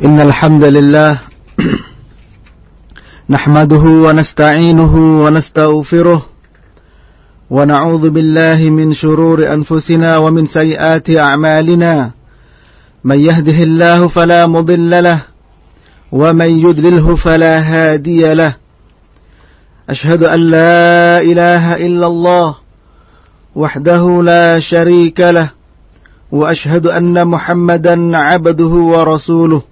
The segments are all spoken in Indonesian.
إن الحمد لله نحمده ونستعينه ونستغفره ونعوذ بالله من شرور أنفسنا ومن سيئات أعمالنا من يهده الله فلا مضل له ومن يدلله فلا هادي له أشهد أن لا إله إلا الله وحده لا شريك له وأشهد أن محمدا عبده ورسوله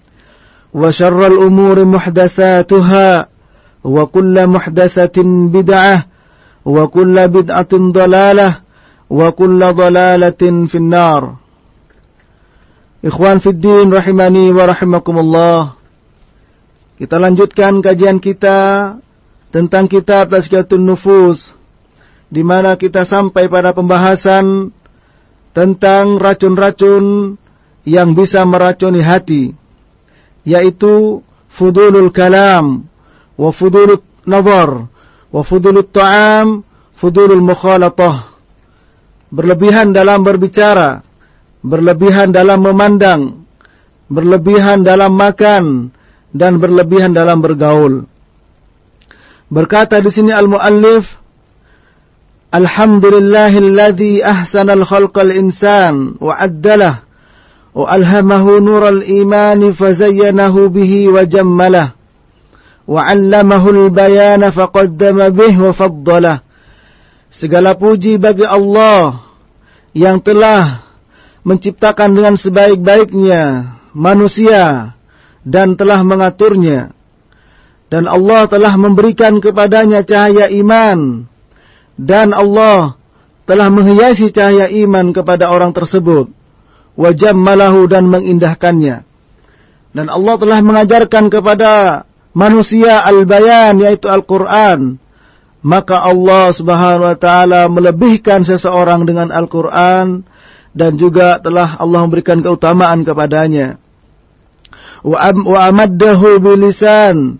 وشر الأمور محدثاتها وكل محدثة بدعة وكل بدعة ضلالة وكل ضلالة في النار Ikhwan Fiddin rahimani wa rahimakumullah Kita lanjutkan kajian kita tentang kitab Tazkiyatun Nufus di mana kita sampai pada pembahasan tentang racun-racun yang bisa meracuni hati yaitu fudulul kalam wa fudulul nazar wa fudulul ta'am fudulul mukhalatah. Berlebihan dalam berbicara berlebihan dalam memandang berlebihan dalam makan dan berlebihan dalam bergaul. Berkata di sini al-muallif Alhamdulillahilladzi ahsanal khalqal insan wa addalah وألهمه نور الإيمان فزينه به وجمله وعلمه البيان فقدم به وفضله Segala puji bagi Allah yang telah menciptakan dengan sebaik-baiknya manusia dan telah mengaturnya. Dan Allah telah memberikan kepadanya cahaya iman. Dan Allah telah menghiasi cahaya iman kepada orang tersebut wajammalahu dan mengindahkannya. Dan Allah telah mengajarkan kepada manusia al-bayan yaitu Al-Qur'an. Maka Allah Subhanahu wa taala melebihkan seseorang dengan Al-Qur'an dan juga telah Allah memberikan keutamaan kepadanya. Wa amaddahu bilisan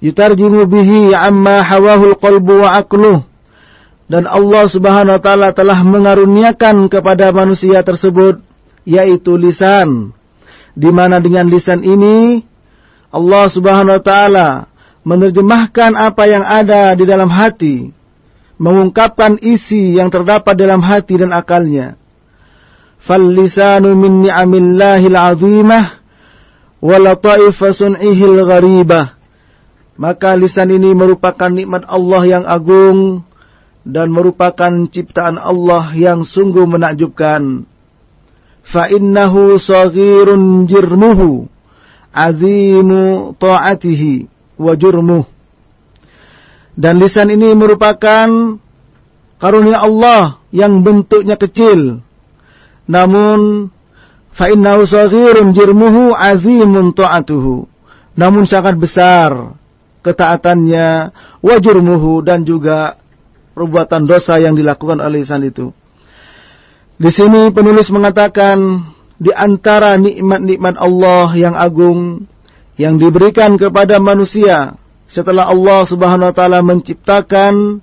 yutarjimu bihi amma hawahu al-qalbu wa aqluh. Dan Allah Subhanahu wa taala telah mengaruniakan kepada manusia tersebut yaitu lisan. Di mana dengan lisan ini Allah Subhanahu wa taala menerjemahkan apa yang ada di dalam hati mengungkapkan isi yang terdapat dalam hati dan akalnya. Lisanu min ni'amillahil azimah wa lataifa sun'ihil gharibah. Maka lisan ini merupakan nikmat Allah yang agung dan merupakan ciptaan Allah yang sungguh menakjubkan فإنه صغير جرمه عظيم طاعته وجرمه dan lisan ini merupakan karunia Allah yang bentuknya kecil namun fa innahu saghirun jirmuhu azimun ta'atuhu namun sangat besar ketaatannya wa jurmuhu dan juga perbuatan dosa yang dilakukan oleh lisan itu di sini penulis mengatakan di antara nikmat-nikmat Allah yang agung yang diberikan kepada manusia setelah Allah Subhanahu wa taala menciptakan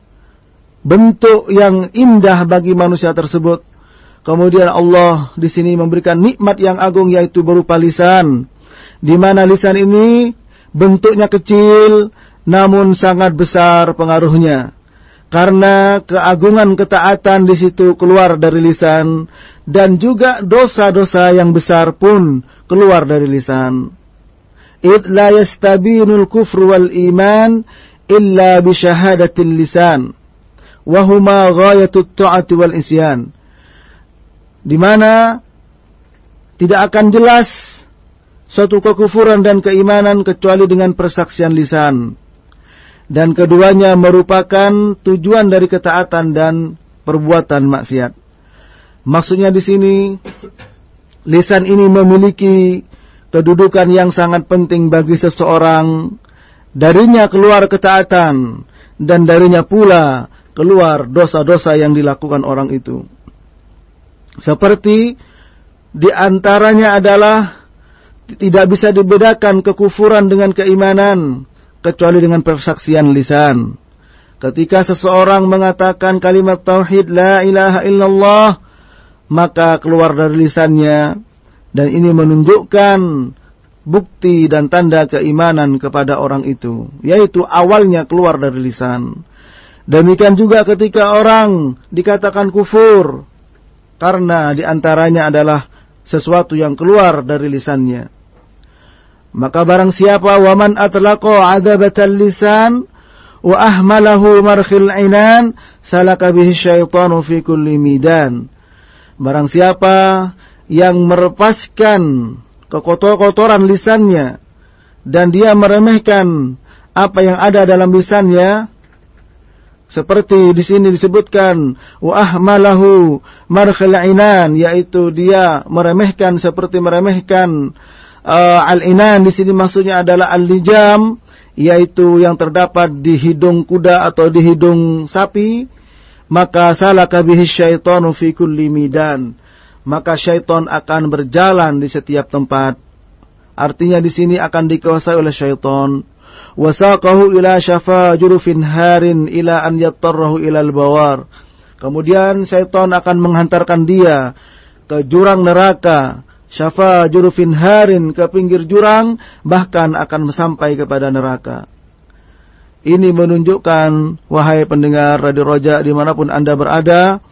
bentuk yang indah bagi manusia tersebut. Kemudian Allah di sini memberikan nikmat yang agung yaitu berupa lisan. Di mana lisan ini bentuknya kecil namun sangat besar pengaruhnya karena keagungan ketaatan di situ keluar dari lisan dan juga dosa-dosa yang besar pun keluar dari lisan. Id la yastabinul kufr wal iman illa bi syahadatil lisan wa huma ghayatut ta'ati wal isyan. Di mana tidak akan jelas suatu kekufuran dan keimanan kecuali dengan persaksian lisan. Dan keduanya merupakan tujuan dari ketaatan dan perbuatan maksiat. Maksudnya di sini lisan ini memiliki kedudukan yang sangat penting bagi seseorang. Darinya keluar ketaatan dan darinya pula keluar dosa-dosa yang dilakukan orang itu. Seperti di antaranya adalah tidak bisa dibedakan kekufuran dengan keimanan kecuali dengan persaksian lisan. Ketika seseorang mengatakan kalimat tauhid la ilaha illallah maka keluar dari lisannya dan ini menunjukkan bukti dan tanda keimanan kepada orang itu, yaitu awalnya keluar dari lisan. Demikian juga ketika orang dikatakan kufur, karena di antaranya adalah sesuatu yang keluar dari lisannya. Maka barang siapa waman atlaqa adabatal lisan wa ahmalahu markhil inan salaka bihi syaitanu fi kulli midan. Barang siapa yang merepaskan kekotor-kotoran lisannya dan dia meremehkan apa yang ada dalam lisannya seperti di sini disebutkan wa ahmalahu markhal inan yaitu dia meremehkan seperti meremehkan uh, al-inan di sini maksudnya adalah al-lijam yaitu yang terdapat di hidung kuda atau di hidung sapi maka salaka bihi syaitanu fi kulli midan maka syaitan akan berjalan di setiap tempat. Artinya di sini akan dikuasai oleh syaitan. Wasaqahu ila syafa jurufin harin ila an yattarrahu ilal bawar. Kemudian syaitan akan menghantarkan dia ke jurang neraka. Syafa jurufin harin ke pinggir jurang bahkan akan sampai kepada neraka. Ini menunjukkan wahai pendengar Radio Roja di mana pun anda berada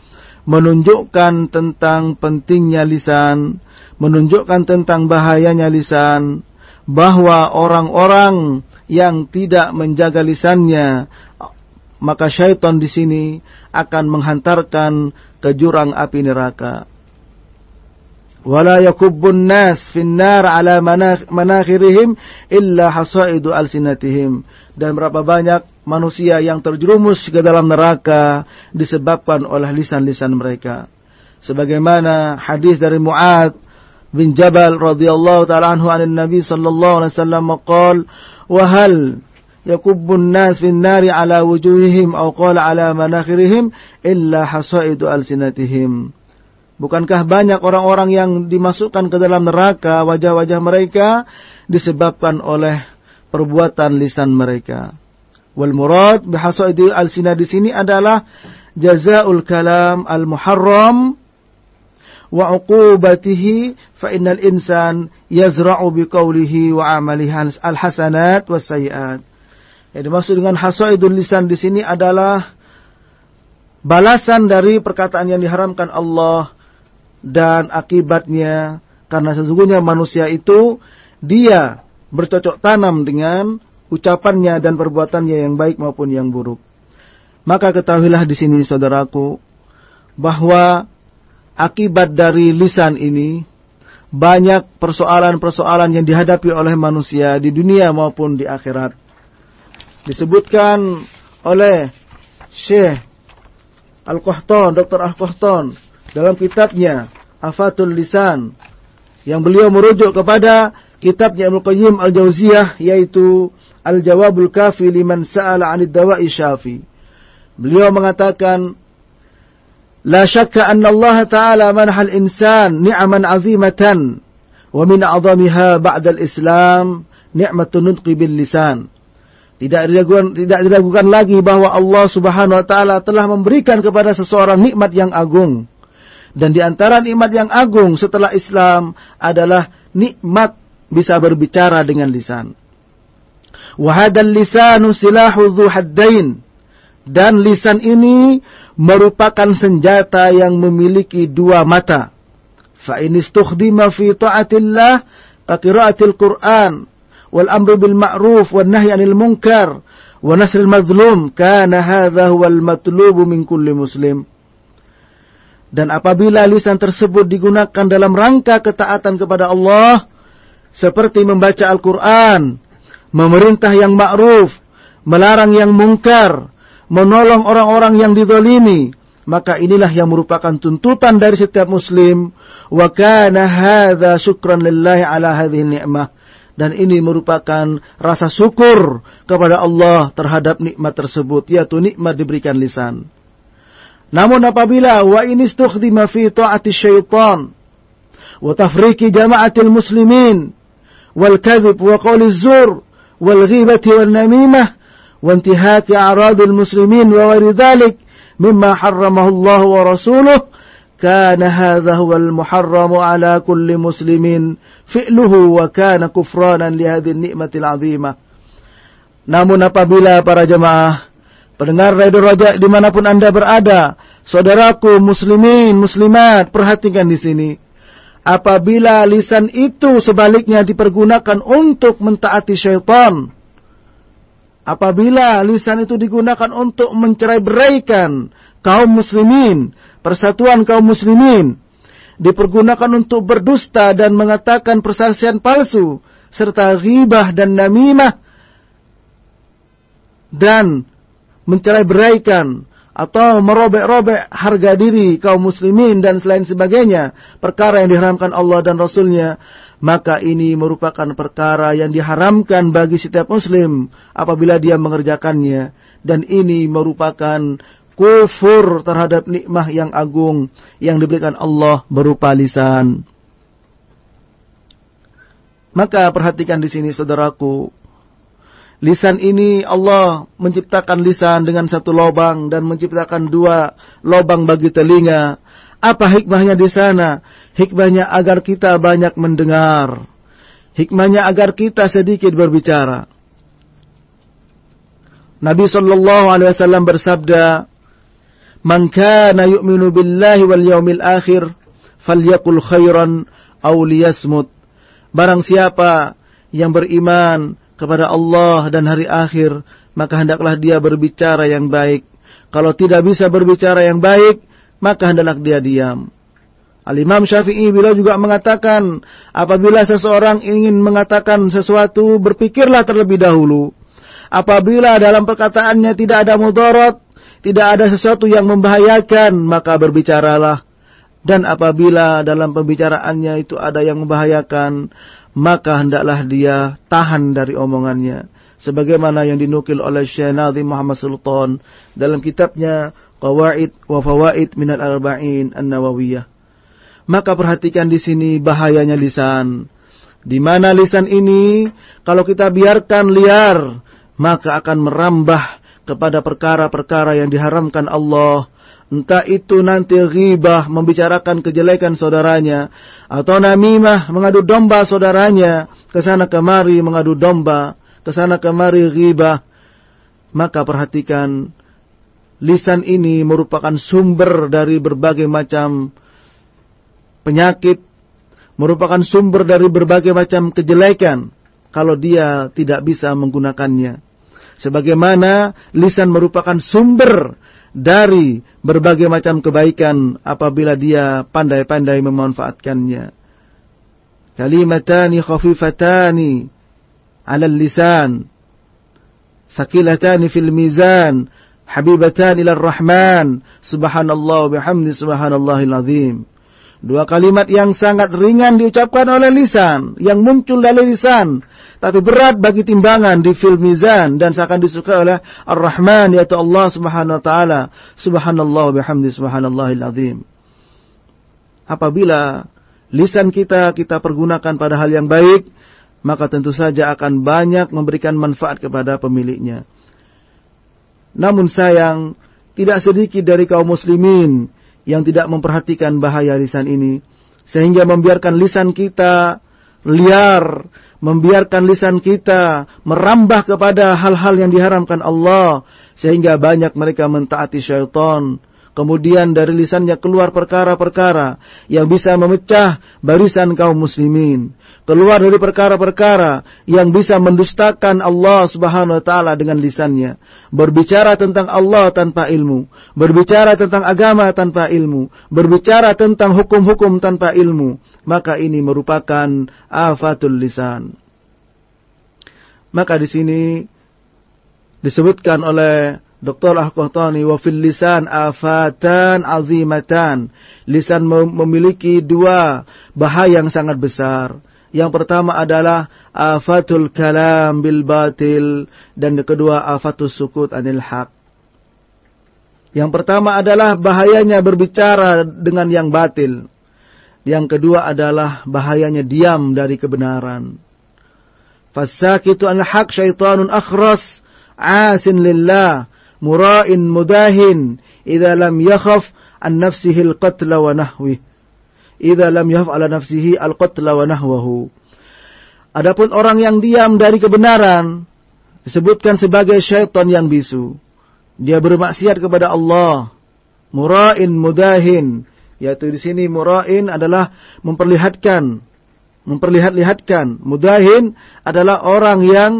menunjukkan tentang pentingnya lisan, menunjukkan tentang bahayanya lisan, bahwa orang-orang yang tidak menjaga lisannya, maka syaitan di sini akan menghantarkan ke jurang api neraka. Wala yakubbun nas finnar ala manakhirihim illa hasaidu alsinatihim. Dan berapa banyak manusia yang terjerumus ke dalam neraka disebabkan oleh lisan-lisan mereka. Sebagaimana hadis dari Muad bin Jabal radhiyallahu taala anhu an Nabi sallallahu alaihi wasallam qol wa hal nas fin nari ala wujuhihim aw qala ala manakhirihim illa hasaidu alsinatihim. Bukankah banyak orang-orang yang dimasukkan ke dalam neraka wajah-wajah mereka disebabkan oleh perbuatan lisan mereka. Wal murad bihasaidi al-sina di sini adalah jazaul kalam al-muharram wa uqubatihi fa innal insan yazra'u biqaulihi wa amalihi al-hasanat was sayiat. Yang dimaksud dengan hasaidul lisan di sini adalah balasan dari perkataan yang diharamkan Allah dan akibatnya karena sesungguhnya manusia itu dia bercocok tanam dengan ucapannya dan perbuatannya yang baik maupun yang buruk. Maka ketahuilah di sini saudaraku bahwa akibat dari lisan ini banyak persoalan-persoalan yang dihadapi oleh manusia di dunia maupun di akhirat. Disebutkan oleh Syekh Al-Qahtan, Dr. Al-Qahtan dalam kitabnya Afatul Lisan yang beliau merujuk kepada kitabnya Ibnu Qayyim Al-Jauziyah yaitu Al-Jawabul Kafi liman sa'ala 'anid dawa'i syafi. Beliau mengatakan anna Allah Ta'ala manhal insan ni'man 'azimatan wa min a'zamiha ba'da al-Islam ni'matun nutqi bil lisan. Tidak diragukan, tidak diragukan lagi bahwa Allah Subhanahu wa taala telah memberikan kepada seseorang nikmat yang agung. Dan di antara nikmat yang agung setelah Islam adalah nikmat bisa berbicara dengan lisan. Wahadal lisanu silahu haddain. Dan lisan ini merupakan senjata yang memiliki dua mata. Fa in istukhdima fi ta'atillah qira'atil Qur'an wal amru bil ma'ruf wan nahyi 'anil munkar wa nasril mazlum kana hadha huwal matlubu min kulli muslim. Dan apabila lisan tersebut digunakan dalam rangka ketaatan kepada Allah seperti membaca Al-Qur'an, memerintah yang ma'ruf, melarang yang mungkar, menolong orang-orang yang dizalimi, maka inilah yang merupakan tuntutan dari setiap muslim wa kana hadza syukran lillahi ala hadhihi ni'mah dan ini merupakan rasa syukur kepada Allah terhadap nikmat tersebut yaitu nikmat diberikan lisan. Namun apabila wa in istukhdima fi ta'ati syaitan wa tafriqi jama'atil muslimin wal kadhib wa qawli zur wal ghibati wal namimah wa intihaki a'radil muslimin wa ghairi dhalik mimma harramahu Allah wa rasuluh كان هذا هو المحرم على كل مسلم فعله وكان كفرانا لهذه النعمة العظيمة Namun apabila para jemaah pendengar radio Raja di mana pun anda berada, saudaraku muslimin muslimat perhatikan di sini. Apabila lisan itu sebaliknya dipergunakan untuk mentaati syaitan, apabila lisan itu digunakan untuk mencerai beraikan kaum muslimin, persatuan kaum muslimin dipergunakan untuk berdusta dan mengatakan persaksian palsu serta ghibah dan namimah dan mencerai beraikan atau merobek-robek harga diri kaum muslimin dan selain sebagainya perkara yang diharamkan Allah dan Rasulnya maka ini merupakan perkara yang diharamkan bagi setiap muslim apabila dia mengerjakannya dan ini merupakan kufur terhadap nikmah yang agung yang diberikan Allah berupa lisan. Maka perhatikan di sini saudaraku. Lisan ini Allah menciptakan lisan dengan satu lobang dan menciptakan dua lobang bagi telinga. Apa hikmahnya di sana? Hikmahnya agar kita banyak mendengar. Hikmahnya agar kita sedikit berbicara. Nabi Shallallahu Alaihi Wasallam bersabda, Man kana yu'minu billahi wal yaumil akhir falyakul khairan aw liyasmut. Barang siapa yang beriman kepada Allah dan hari akhir, maka hendaklah dia berbicara yang baik. Kalau tidak bisa berbicara yang baik, maka hendaklah dia diam. Al-Imam Syafi'i bila juga mengatakan, apabila seseorang ingin mengatakan sesuatu, berpikirlah terlebih dahulu. Apabila dalam perkataannya tidak ada mudarat, tidak ada sesuatu yang membahayakan, maka berbicaralah. Dan apabila dalam pembicaraannya itu ada yang membahayakan, maka hendaklah dia tahan dari omongannya. Sebagaimana yang dinukil oleh Syekh Nazim Muhammad Sultan dalam kitabnya Qawaid wa Fawaid Minal Arba'in An-Nawawiyah. Maka perhatikan di sini bahayanya lisan. Di mana lisan ini kalau kita biarkan liar, maka akan merambah kepada perkara-perkara yang diharamkan Allah. Entah itu nanti ghibah membicarakan kejelekan saudaranya. Atau namimah mengadu domba saudaranya. Ke sana kemari mengadu domba. Ke sana kemari ghibah. Maka perhatikan. Lisan ini merupakan sumber dari berbagai macam penyakit. Merupakan sumber dari berbagai macam kejelekan. Kalau dia tidak bisa menggunakannya sebagaimana lisan merupakan sumber dari berbagai macam kebaikan apabila dia pandai-pandai memanfaatkannya. Kalimatani khafifatani 'ala lisan. Sakilatani fil mizan. Habibatan ila rahman. Subhanallah bihamdi subhanallahil azim. Dua kalimat yang sangat ringan diucapkan oleh lisan, yang muncul dari lisan, tapi berat bagi timbangan di fil mizan dan seakan disukai oleh Ar-Rahman yaitu Allah Subhanahu wa taala. Subhanallah bihamdi subhanallahil azim. Apabila lisan kita kita pergunakan pada hal yang baik, maka tentu saja akan banyak memberikan manfaat kepada pemiliknya. Namun sayang, tidak sedikit dari kaum muslimin yang tidak memperhatikan bahaya lisan ini sehingga membiarkan lisan kita liar, membiarkan lisan kita merambah kepada hal-hal yang diharamkan Allah sehingga banyak mereka mentaati syaitan. Kemudian dari lisannya keluar perkara-perkara yang bisa memecah barisan kaum muslimin. keluar dari perkara-perkara yang bisa mendustakan Allah Subhanahu wa taala dengan lisannya, berbicara tentang Allah tanpa ilmu, berbicara tentang agama tanpa ilmu, berbicara tentang hukum-hukum tanpa ilmu, maka ini merupakan afatul lisan. Maka di sini disebutkan oleh Dr. Al-Qahtani wa fil lisan afatan azimatan. Lisan memiliki dua bahaya yang sangat besar. Yang pertama adalah afatul kalam bil batil dan yang kedua afatul sukut anil haq. Yang pertama adalah bahayanya berbicara dengan yang batil. Yang kedua adalah bahayanya diam dari kebenaran. Fasakitu anil haq syaitanun akhras asin lillah mura'in mudahin idza lam yakhaf an nafsihi al-qatla wa nahwihi idza lam yaf'ala nafsihi al-qatla wa nahwahu. Adapun orang yang diam dari kebenaran disebutkan sebagai syaitan yang bisu. Dia bermaksiat kepada Allah. Mura'in mudahin, yaitu di sini mura'in adalah memperlihatkan memperlihat-lihatkan. Mudahin adalah orang yang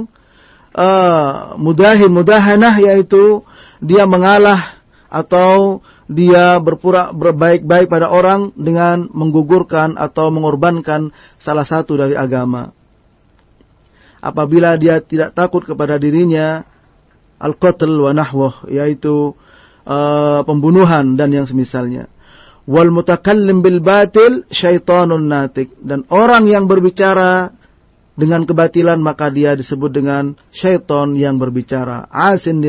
uh, mudahin mudahanah yaitu dia mengalah atau dia berpura berbaik-baik pada orang dengan menggugurkan atau mengorbankan salah satu dari agama. Apabila dia tidak takut kepada dirinya, al-qatl wa nahwah, yaitu uh, pembunuhan dan yang semisalnya. Wal mutakallim bil batil syaitanun natik. Dan orang yang berbicara dengan kebatilan maka dia disebut dengan syaitan yang berbicara. Asin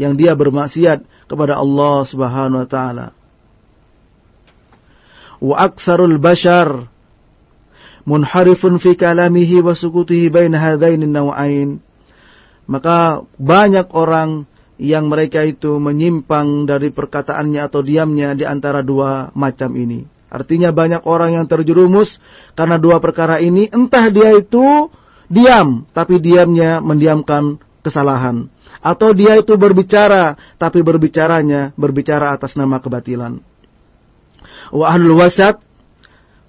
yang dia bermaksiat kepada Allah Subhanahu wa taala. Wa aktsarul bashar munharifun fi kalamihi wa sukutihi bain hadainin nawain. Maka banyak orang yang mereka itu menyimpang dari perkataannya atau diamnya di antara dua macam ini. Artinya banyak orang yang terjerumus karena dua perkara ini. Entah dia itu diam, tapi diamnya mendiamkan kesalahan atau dia itu berbicara tapi berbicaranya berbicara atas nama kebatilan. Wa ahlul wasat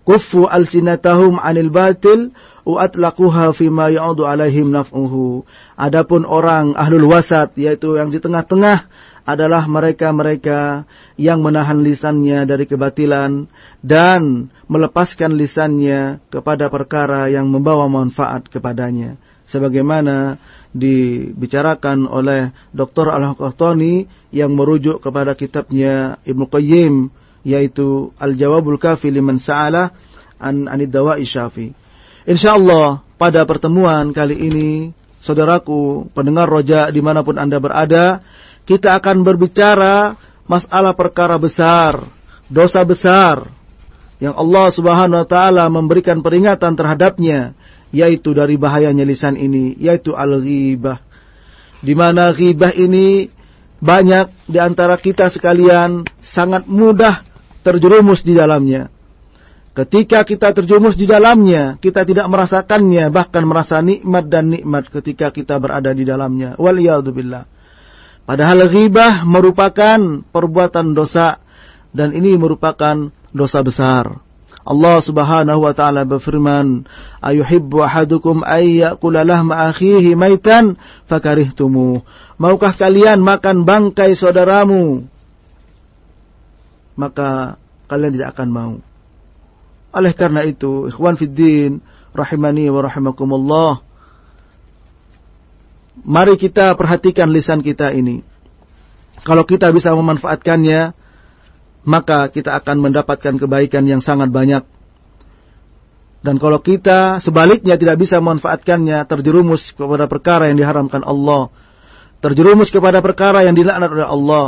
kuffu alsinatahum 'anil batil wa atlaquha ma ya'udu alaihim naf'uhu. Adapun orang ahlul wasat yaitu yang di tengah-tengah adalah mereka-mereka yang menahan lisannya dari kebatilan dan melepaskan lisannya kepada perkara yang membawa manfaat kepadanya sebagaimana dibicarakan oleh Dr. Al-Qahtani yang merujuk kepada kitabnya Ibnu Qayyim yaitu Al-Jawabul Kafi liman sa'ala an anid dawa'i. Insyaallah pada pertemuan kali ini saudaraku pendengar roja di mana pun anda berada kita akan berbicara masalah perkara besar dosa besar yang Allah Subhanahu wa taala memberikan peringatan terhadapnya yaitu dari bahayanya lisan ini yaitu al-ghibah di mana ghibah ini banyak di antara kita sekalian sangat mudah terjerumus di dalamnya ketika kita terjerumus di dalamnya kita tidak merasakannya bahkan merasa nikmat dan nikmat ketika kita berada di dalamnya waliyadzubillah padahal ghibah merupakan perbuatan dosa dan ini merupakan dosa besar Allah Subhanahu wa taala berfirman, "Ayuhibbu ahadukum ay ya'kula lahma akhihi maitan fakarihtumu." Maukah kalian makan bangkai saudaramu? Maka kalian tidak akan mau. Oleh karena itu, ikhwan fiddin, rahimani wa rahimakumullah. Mari kita perhatikan lisan kita ini. Kalau kita bisa memanfaatkannya, maka kita akan mendapatkan kebaikan yang sangat banyak. Dan kalau kita sebaliknya tidak bisa memanfaatkannya, terjerumus kepada perkara yang diharamkan Allah, terjerumus kepada perkara yang dilaknat oleh Allah.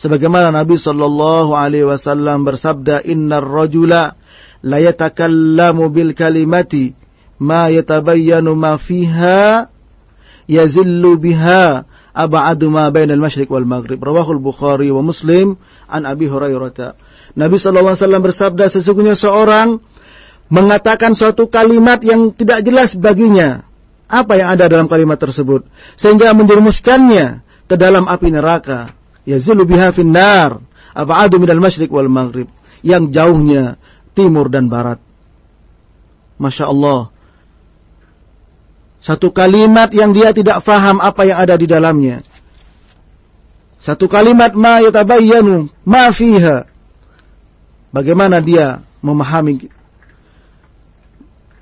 Sebagaimana Nabi Shallallahu Alaihi Wasallam bersabda, Inna rajula la yatakallamu bil kalimati ma yatabayyanu ma fiha yazillu biha ab'adu ma bainal masyriq wal maghrib. Rawahul Bukhari wa Muslim an Abi Hurairah. Nabi sallallahu alaihi wasallam bersabda sesungguhnya seorang mengatakan suatu kalimat yang tidak jelas baginya. Apa yang ada dalam kalimat tersebut sehingga menjerumuskannya ke dalam api neraka. Yazulu biha finnar ab'adu minal masyriq wal maghrib. Yang jauhnya timur dan barat. Masya Allah. Satu kalimat yang dia tidak faham apa yang ada di dalamnya. Satu kalimat ma yatabayyanu ma fiha. Bagaimana dia memahami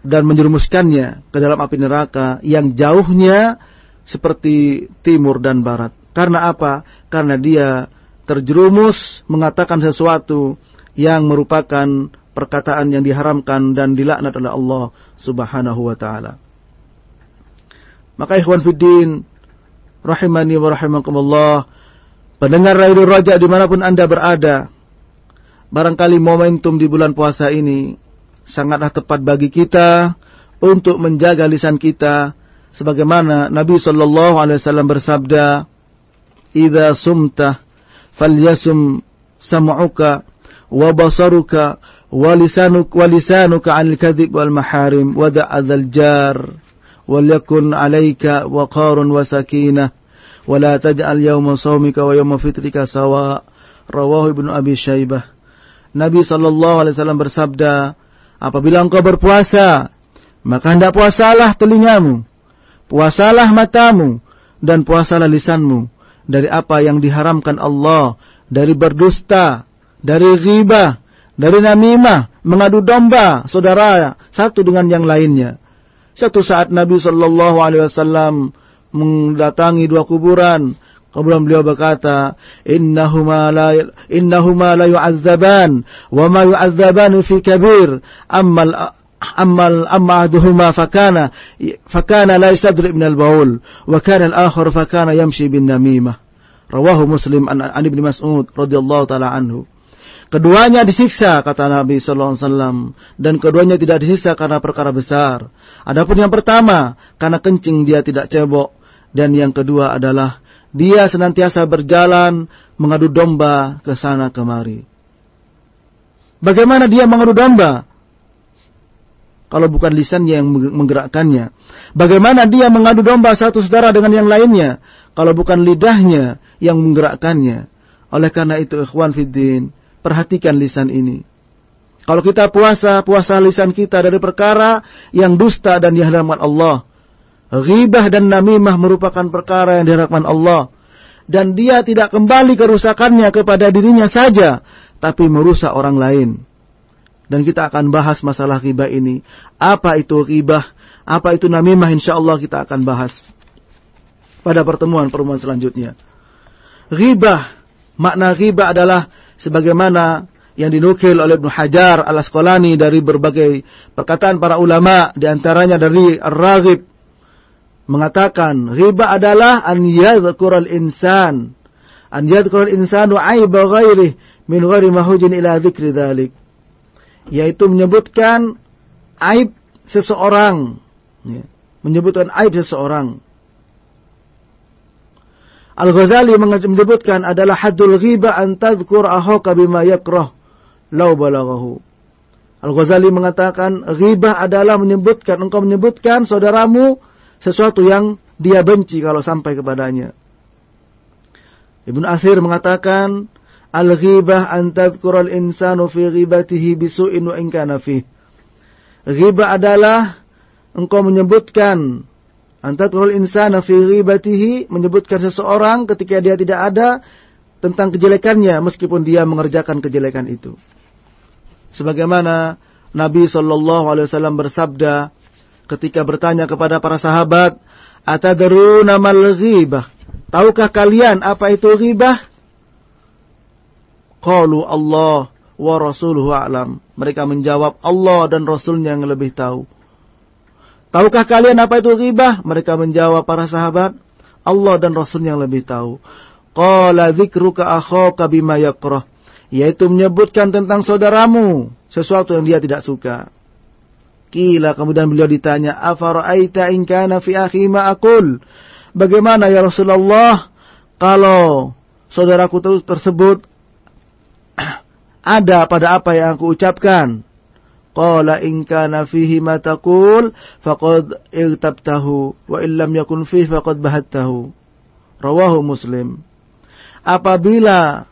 dan menjerumuskannya ke dalam api neraka yang jauhnya seperti timur dan barat. Karena apa? Karena dia terjerumus mengatakan sesuatu yang merupakan perkataan yang diharamkan dan dilaknat oleh Allah Subhanahu wa taala. Maka ikhwan fiddin rahimani wa rahimakumullah pendengar Radio Raja di mana pun anda berada barangkali momentum di bulan puasa ini sangatlah tepat bagi kita untuk menjaga lisan kita sebagaimana Nabi sallallahu alaihi wasallam bersabda idza sumta falyasum sam'uka wa basaruka wa lisanuk wa lisanuka 'anil kadhib wal maharim wa da'adzal jar walyakun 'alayka waqarun wa sakinah wa la taj'al yawma sawmika wa yawma fitrika sawa. Rawahu ibnu abi syaibah. Nabi sallallahu alaihi wasallam bersabda apabila engkau berpuasa maka hendak puasalah telingamu puasalah matamu dan puasalah lisanmu dari apa yang diharamkan Allah dari berdusta dari riba dari namimah mengadu domba saudara satu dengan yang lainnya satu saat Nabi Shallallahu Alaihi Wasallam mendatangi dua kuburan. Kemudian beliau berkata, Innahuma la, la yu'azzaban, wa ma yu'azzaban fi kabir, ammal ammal amma ahaduhuma fakana fakana la yastadri min al-baul wa kana al-akhar fakana yamshi bin namimah rawahu muslim an, an ibn mas'ud radhiyallahu taala anhu Keduanya disiksa kata Nabi sallallahu alaihi wasallam dan keduanya tidak disiksa karena perkara besar. Adapun yang pertama karena kencing dia tidak cebok dan yang kedua adalah dia senantiasa berjalan mengadu domba ke sana kemari. Bagaimana dia mengadu domba? Kalau bukan lisannya yang menggerakkannya. Bagaimana dia mengadu domba satu saudara dengan yang lainnya? Kalau bukan lidahnya yang menggerakkannya. Oleh karena itu ikhwan fiddin, Perhatikan lisan ini. Kalau kita puasa, puasa lisan kita dari perkara yang dusta dan diharamkan Allah. Ghibah dan namimah merupakan perkara yang diharapkan Allah. Dan dia tidak kembali kerusakannya kepada dirinya saja, tapi merusak orang lain. Dan kita akan bahas masalah ghibah ini. Apa itu ghibah? Apa itu namimah? Insya Allah kita akan bahas pada pertemuan-pertemuan selanjutnya. Ghibah, makna ghibah adalah sebagaimana yang dinukil oleh Ibnu Hajar Al-Asqalani dari berbagai perkataan para ulama di antaranya dari Ar-Raghib mengatakan riba adalah an yadhkural insan an yadhkural insanu aiba ghairi min ghairi mahujin ila dzikri dzalik yaitu menyebutkan aib seseorang ya, menyebutkan aib seseorang Al-Ghazali menyebutkan adalah haddul ghibah an tadhkur ahaka bima yakrah law. Al-Ghazali mengatakan ghibah adalah menyebutkan engkau menyebutkan saudaramu sesuatu yang dia benci kalau sampai kepadanya. Ibn Athir mengatakan al-ghibah an tadhkur al-insanu fi ghibatihi bisu'in wa in kana Ghibah adalah engkau menyebutkan Antatul insana fi ghibatihi menyebutkan seseorang ketika dia tidak ada tentang kejelekannya meskipun dia mengerjakan kejelekan itu. Sebagaimana Nabi Shallallahu alaihi wasallam bersabda ketika bertanya kepada para sahabat, "Atadruna mal ghibah?" Tahukah kalian apa itu ghibah? Qalu Allah wa rasuluhu a'lam. Mereka menjawab Allah dan Rasulnya yang lebih tahu. Tahukah kalian apa itu ghibah? Mereka menjawab para sahabat, Allah dan Rasul yang lebih tahu. Qala dzikruka akhaka bima yakrah. Yaitu menyebutkan tentang saudaramu sesuatu yang dia tidak suka. Kila kemudian beliau ditanya, "Afara'aita in kana fi akhi ma aqul?" Bagaimana ya Rasulullah kalau saudaraku tersebut ada pada apa yang aku ucapkan? Qala in kana fihi ma taqul faqad irtabtahu wa illam yakun fihi faqad bahattahu. Rawahu Muslim. Apabila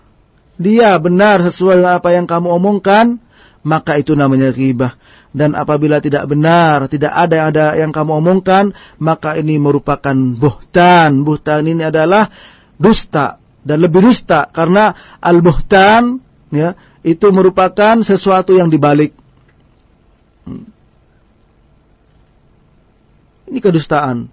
dia benar sesuai dengan apa yang kamu omongkan, maka itu namanya ghibah. Dan apabila tidak benar, tidak ada ada yang kamu omongkan, maka ini merupakan buhtan. Buhtan ini adalah dusta dan lebih dusta karena al-buhtan ya, itu merupakan sesuatu yang dibalik. Hmm. Ini kedustaan.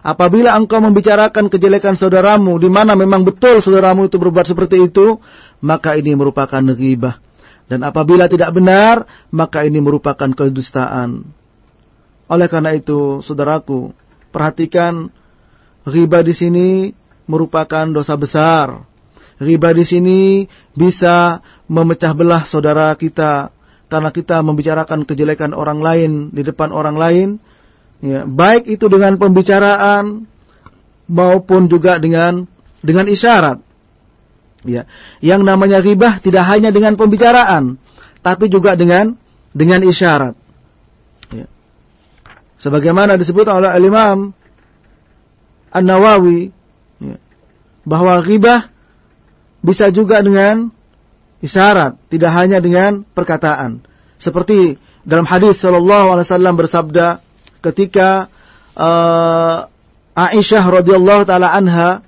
Apabila engkau membicarakan kejelekan saudaramu, di mana memang betul saudaramu itu berbuat seperti itu, maka ini merupakan ghibah. Dan apabila tidak benar, maka ini merupakan kedustaan. Oleh karena itu, saudaraku, perhatikan ghibah di sini merupakan dosa besar. Ghibah di sini bisa memecah belah saudara kita karena kita membicarakan kejelekan orang lain di depan orang lain Ya, baik itu dengan pembicaraan maupun juga dengan dengan isyarat. Ya, yang namanya ghibah tidak hanya dengan pembicaraan, tapi juga dengan dengan isyarat. Ya. Sebagaimana disebut oleh Imam An-Nawawi ya, bahwa ghibah bisa juga dengan isyarat, tidak hanya dengan perkataan. Seperti dalam hadis sallallahu alaihi wasallam bersabda, ketika uh, Aisyah radhiyallahu taala anha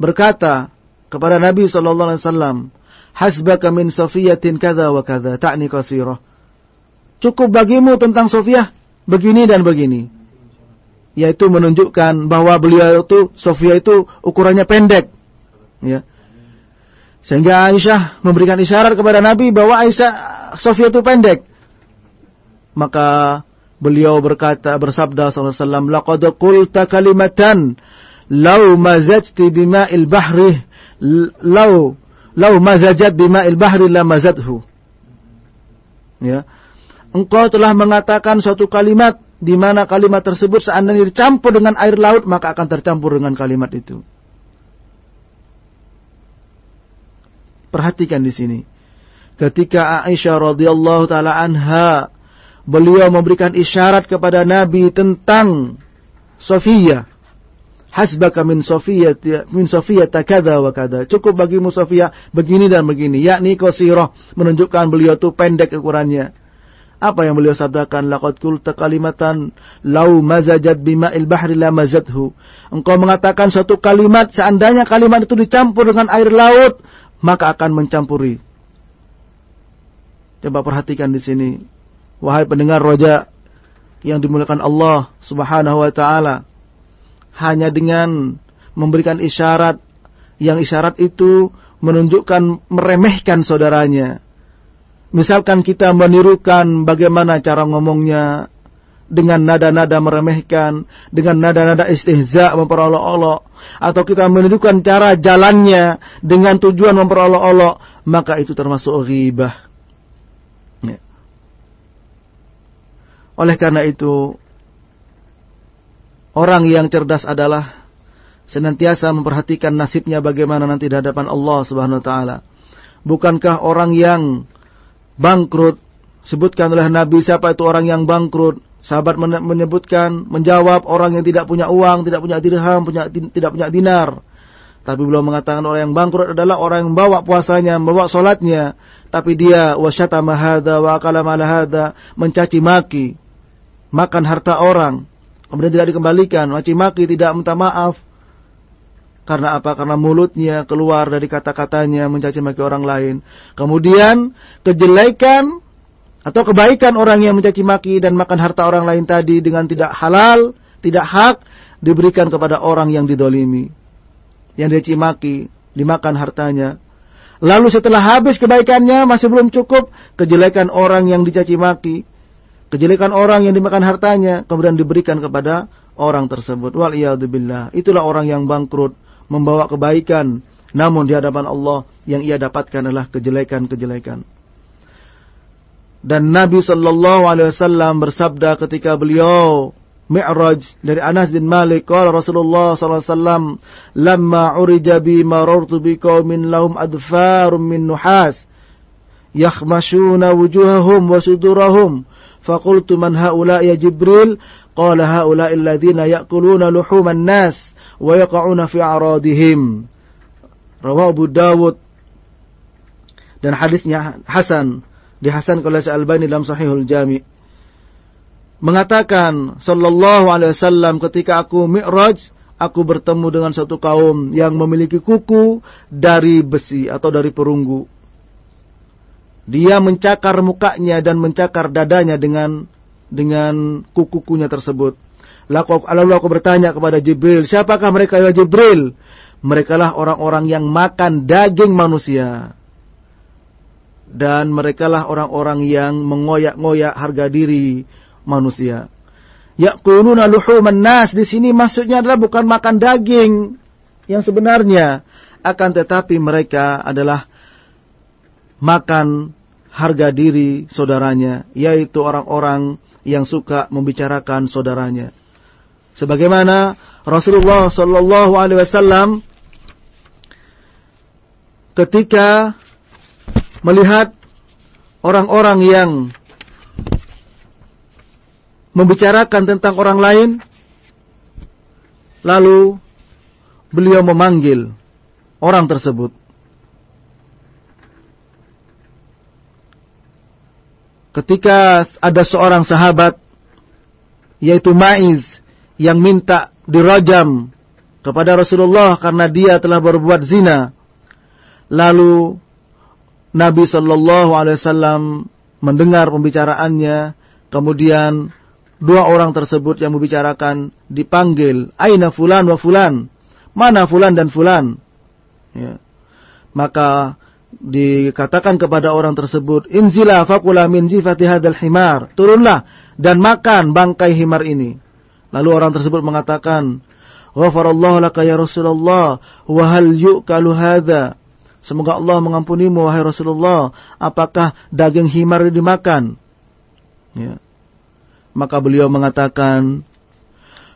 berkata kepada Nabi sallallahu alaihi wasallam, "Hasbaka min Safiyatin kadza wa kadza, ta'ni qasirah." Cukup bagimu tentang Sofiyah begini dan begini. Yaitu menunjukkan bahwa beliau itu Sofia itu ukurannya pendek. Ya. Sehingga Aisyah memberikan isyarat kepada Nabi bahwa Aisyah Sofia itu pendek. Maka Beliau berkata bersabda sallallahu "Laqad qulta kalimatan law mazajti bima'il bahri law law mazajat bima'il bahri la mazadhu." Ya. Engkau telah mengatakan suatu kalimat di mana kalimat tersebut seandainya dicampur dengan air laut maka akan tercampur dengan kalimat itu. Perhatikan di sini. Ketika Aisyah radhiyallahu taala anha beliau memberikan isyarat kepada Nabi tentang Sofia. Hasbaka min Sofia min Sofia takada wa kada. Cukup bagimu Sofia begini dan begini. Yakni qasirah menunjukkan beliau itu pendek ukurannya. Apa yang beliau sabdakan? Laqad qulta kalimatan lau mazajat bima'il bahri la mazadhu. Engkau mengatakan suatu kalimat seandainya kalimat itu dicampur dengan air laut maka akan mencampuri. Coba perhatikan di sini Wahai pendengar roja yang dimuliakan Allah Subhanahu wa taala, hanya dengan memberikan isyarat yang isyarat itu menunjukkan meremehkan saudaranya. Misalkan kita menirukan bagaimana cara ngomongnya dengan nada-nada meremehkan, dengan nada-nada istihza memperolok-olok, atau kita menirukan cara jalannya dengan tujuan memperolok-olok, maka itu termasuk ghibah. Oleh karena itu, orang yang cerdas adalah senantiasa memperhatikan nasibnya bagaimana nanti di hadapan Allah Subhanahu wa taala. Bukankah orang yang bangkrut sebutkan oleh Nabi siapa itu orang yang bangkrut? Sahabat menyebutkan, menjawab orang yang tidak punya uang, tidak punya dirham, punya tidak punya dinar. Tapi belum mengatakan orang yang bangkrut adalah orang yang membawa puasanya, membawa solatnya, tapi dia wasyatama hadza wa akala mencaci maki, makan harta orang, kemudian tidak dikembalikan, maci maki, tidak minta maaf. Karena apa? Karena mulutnya keluar dari kata-katanya mencaci maki orang lain. Kemudian kejelekan atau kebaikan orang yang mencaci maki dan makan harta orang lain tadi dengan tidak halal, tidak hak diberikan kepada orang yang didolimi. Yang dicaci maki, dimakan hartanya. Lalu setelah habis kebaikannya masih belum cukup, kejelekan orang yang dicaci maki kejelekan orang yang dimakan hartanya kemudian diberikan kepada orang tersebut. Wal billah. Itulah orang yang bangkrut membawa kebaikan namun di hadapan Allah yang ia dapatkan adalah kejelekan-kejelekan. Dan Nabi Shallallahu Alaihi Wasallam bersabda ketika beliau Mi'raj dari Anas bin Malik qala Rasulullah sallallahu alaihi wasallam lamma urija bi marartu bi qaumin lahum adfarum min nuhas yakhmashuna wujuhahum wa sudurahum. Faqultu man haula ya Jibril? Qala haula alladziina ya'kuluna luhuman nas wa yaqa'una fi aradihim. Rawahu Abu Dawud. Dan hadisnya hasan dihasan oleh Al-Albani dalam Sahihul Jami mengatakan sallallahu alaihi wasallam ketika aku mi'raj aku bertemu dengan satu kaum yang memiliki kuku dari besi atau dari perunggu. Dia mencakar mukanya dan mencakar dadanya dengan dengan kuku-kukunya tersebut. Lalu aku bertanya kepada Jibril siapakah mereka ya Jibril? Mereka lah orang-orang yang makan daging manusia dan merekalah orang-orang yang mengoyak-ngoyak harga diri manusia. Yaquluna luhuman nas di sini maksudnya adalah bukan makan daging yang sebenarnya, akan tetapi mereka adalah makan harga diri saudaranya, yaitu orang-orang yang suka membicarakan saudaranya. Sebagaimana Rasulullah Shallallahu Alaihi Wasallam ketika melihat orang-orang yang membicarakan tentang orang lain, lalu beliau memanggil orang tersebut. Ketika ada seorang sahabat, yaitu Ma'iz, yang minta dirajam kepada Rasulullah karena dia telah berbuat zina. Lalu Nabi Shallallahu Alaihi Wasallam mendengar pembicaraannya, kemudian dua orang tersebut yang membicarakan dipanggil, Aina fulan wa fulan, mana fulan dan fulan. Ya. Maka dikatakan kepada orang tersebut, Inzila fakula min hadal himar. Turunlah dan makan bangkai himar ini. Lalu orang tersebut mengatakan, Ghafarallahu laka ya Rasulullah, wa hal yu'kalu hadha. Semoga Allah mengampunimu wahai Rasulullah. Apakah daging himar dimakan? Ya. Maka beliau mengatakan,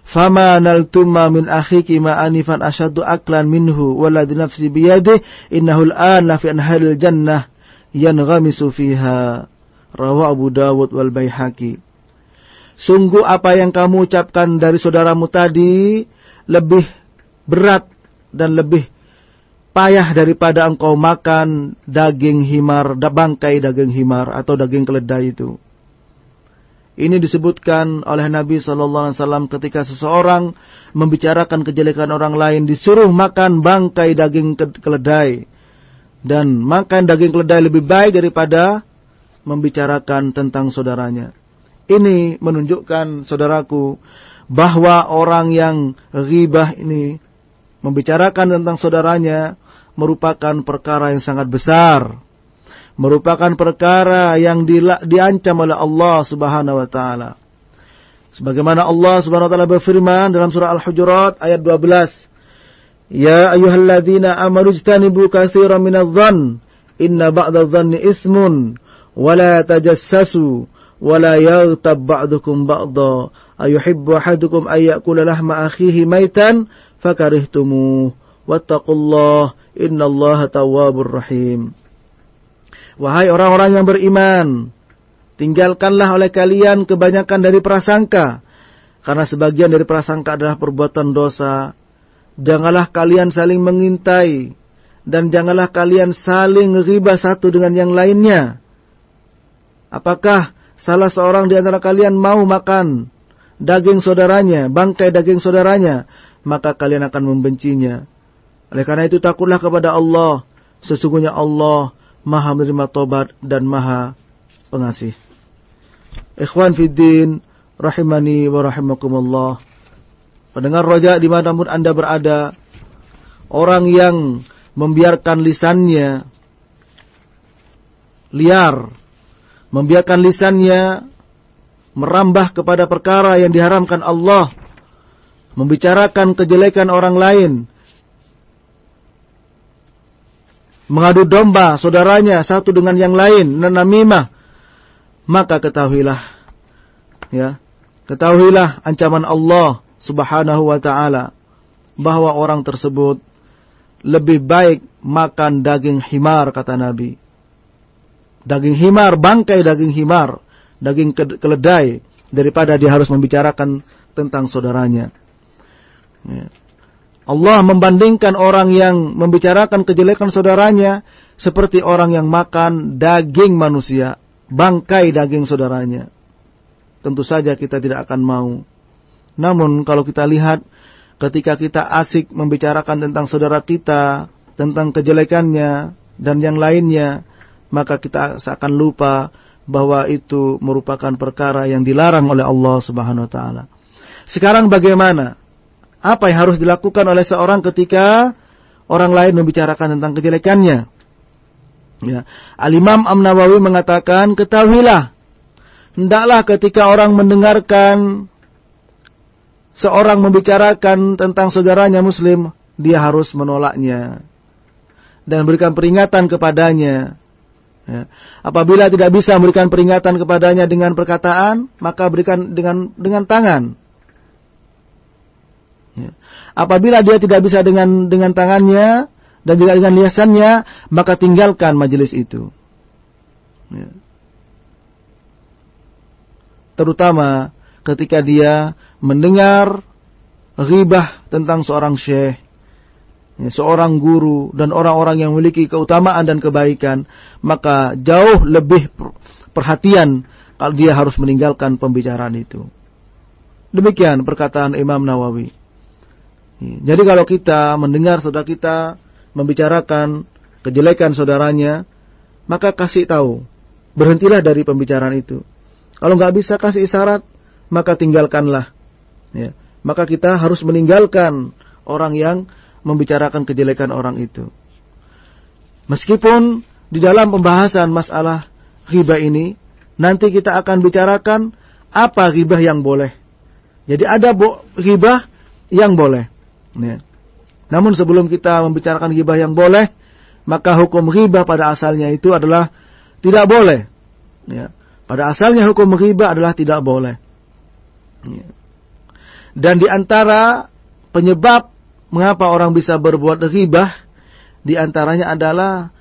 Fama naltumma min akhiki ma anifan asyadu aklan minhu waladi nafsi biyadih innahul an lafi anhalil jannah yanghamisu fiha. Rawa Abu Dawud wal Baihaqi. Sungguh apa yang kamu ucapkan dari saudaramu tadi lebih berat dan lebih payah daripada engkau makan daging himar, bangkai daging himar atau daging keledai itu. Ini disebutkan oleh Nabi Shallallahu Alaihi Wasallam ketika seseorang membicarakan kejelekan orang lain disuruh makan bangkai daging keledai dan makan daging keledai lebih baik daripada membicarakan tentang saudaranya. Ini menunjukkan saudaraku bahwa orang yang ghibah ini membicarakan tentang saudaranya merupakan perkara yang sangat besar. Merupakan perkara yang di, diancam oleh Allah Subhanahu wa taala. Sebagaimana Allah Subhanahu wa taala berfirman dalam surah Al-Hujurat ayat 12. Ya ayyuhalladzina amanu ijtanibu katsiran minadh-dhann inna ba'dadh-dhanni ismun. Wa la tajassasu. Wa la ba'dukum ba'dha. Ayuhibbu ahadukum ay ya'kula lahma akhihi maitan. Fakarihtumuh wattaqullaha innallaha tawwabur rahim. Wahai orang-orang yang beriman, tinggalkanlah oleh kalian kebanyakan dari prasangka, karena sebagian dari prasangka adalah perbuatan dosa. Janganlah kalian saling mengintai, dan janganlah kalian saling riba satu dengan yang lainnya. Apakah salah seorang di antara kalian mau makan daging saudaranya, bangkai daging saudaranya, maka kalian akan membencinya. Oleh karena itu takutlah kepada Allah. Sesungguhnya Allah maha menerima tobat dan maha pengasih. Ikhwan Fiddin, rahimani wa rahimakumullah. Pendengar roja di mana pun anda berada, orang yang membiarkan lisannya liar, membiarkan lisannya merambah kepada perkara yang diharamkan Allah, membicarakan kejelekan orang lain, mengadu domba saudaranya satu dengan yang lain, namimah, maka ketahuilah ya, ketahuilah ancaman Allah Subhanahu wa taala bahwa orang tersebut lebih baik makan daging himar kata Nabi. Daging himar, bangkai daging himar, daging keledai daripada dia harus membicarakan tentang saudaranya. Ya. Allah membandingkan orang yang membicarakan kejelekan saudaranya seperti orang yang makan daging manusia bangkai daging saudaranya. Tentu saja kita tidak akan mau. Namun kalau kita lihat ketika kita asik membicarakan tentang saudara kita, tentang kejelekannya dan yang lainnya, maka kita seakan lupa bahwa itu merupakan perkara yang dilarang oleh Allah Subhanahu wa taala. Sekarang bagaimana? Apa yang harus dilakukan oleh seorang ketika orang lain membicarakan tentang kejelekannya? Ya. Al-Imam Am-Nawawi mengatakan, ketahuilah, hendaklah ketika orang mendengarkan seorang membicarakan tentang saudaranya muslim, dia harus menolaknya. Dan berikan peringatan kepadanya. Ya. Apabila tidak bisa memberikan peringatan kepadanya dengan perkataan, maka berikan dengan dengan tangan. Apabila dia tidak bisa dengan dengan tangannya dan juga dengan liasannya, maka tinggalkan majelis itu. Ya. Terutama ketika dia mendengar ribah tentang seorang syekh, ya, seorang guru dan orang-orang yang memiliki keutamaan dan kebaikan, maka jauh lebih perhatian kalau dia harus meninggalkan pembicaraan itu. Demikian perkataan Imam Nawawi. Jadi kalau kita mendengar saudara kita membicarakan kejelekan saudaranya, maka kasih tahu. Berhentilah dari pembicaraan itu. Kalau nggak bisa kasih isyarat, maka tinggalkanlah. Ya. Maka kita harus meninggalkan orang yang membicarakan kejelekan orang itu. Meskipun di dalam pembahasan masalah riba ini, nanti kita akan bicarakan apa riba yang boleh. Jadi ada riba yang boleh. Ya. Namun sebelum kita membicarakan ghibah yang boleh, maka hukum ghibah pada asalnya itu adalah tidak boleh. Ya. Pada asalnya hukum ghibah adalah tidak boleh. Ya. Dan di antara penyebab mengapa orang bisa berbuat ghibah, di antaranya adalah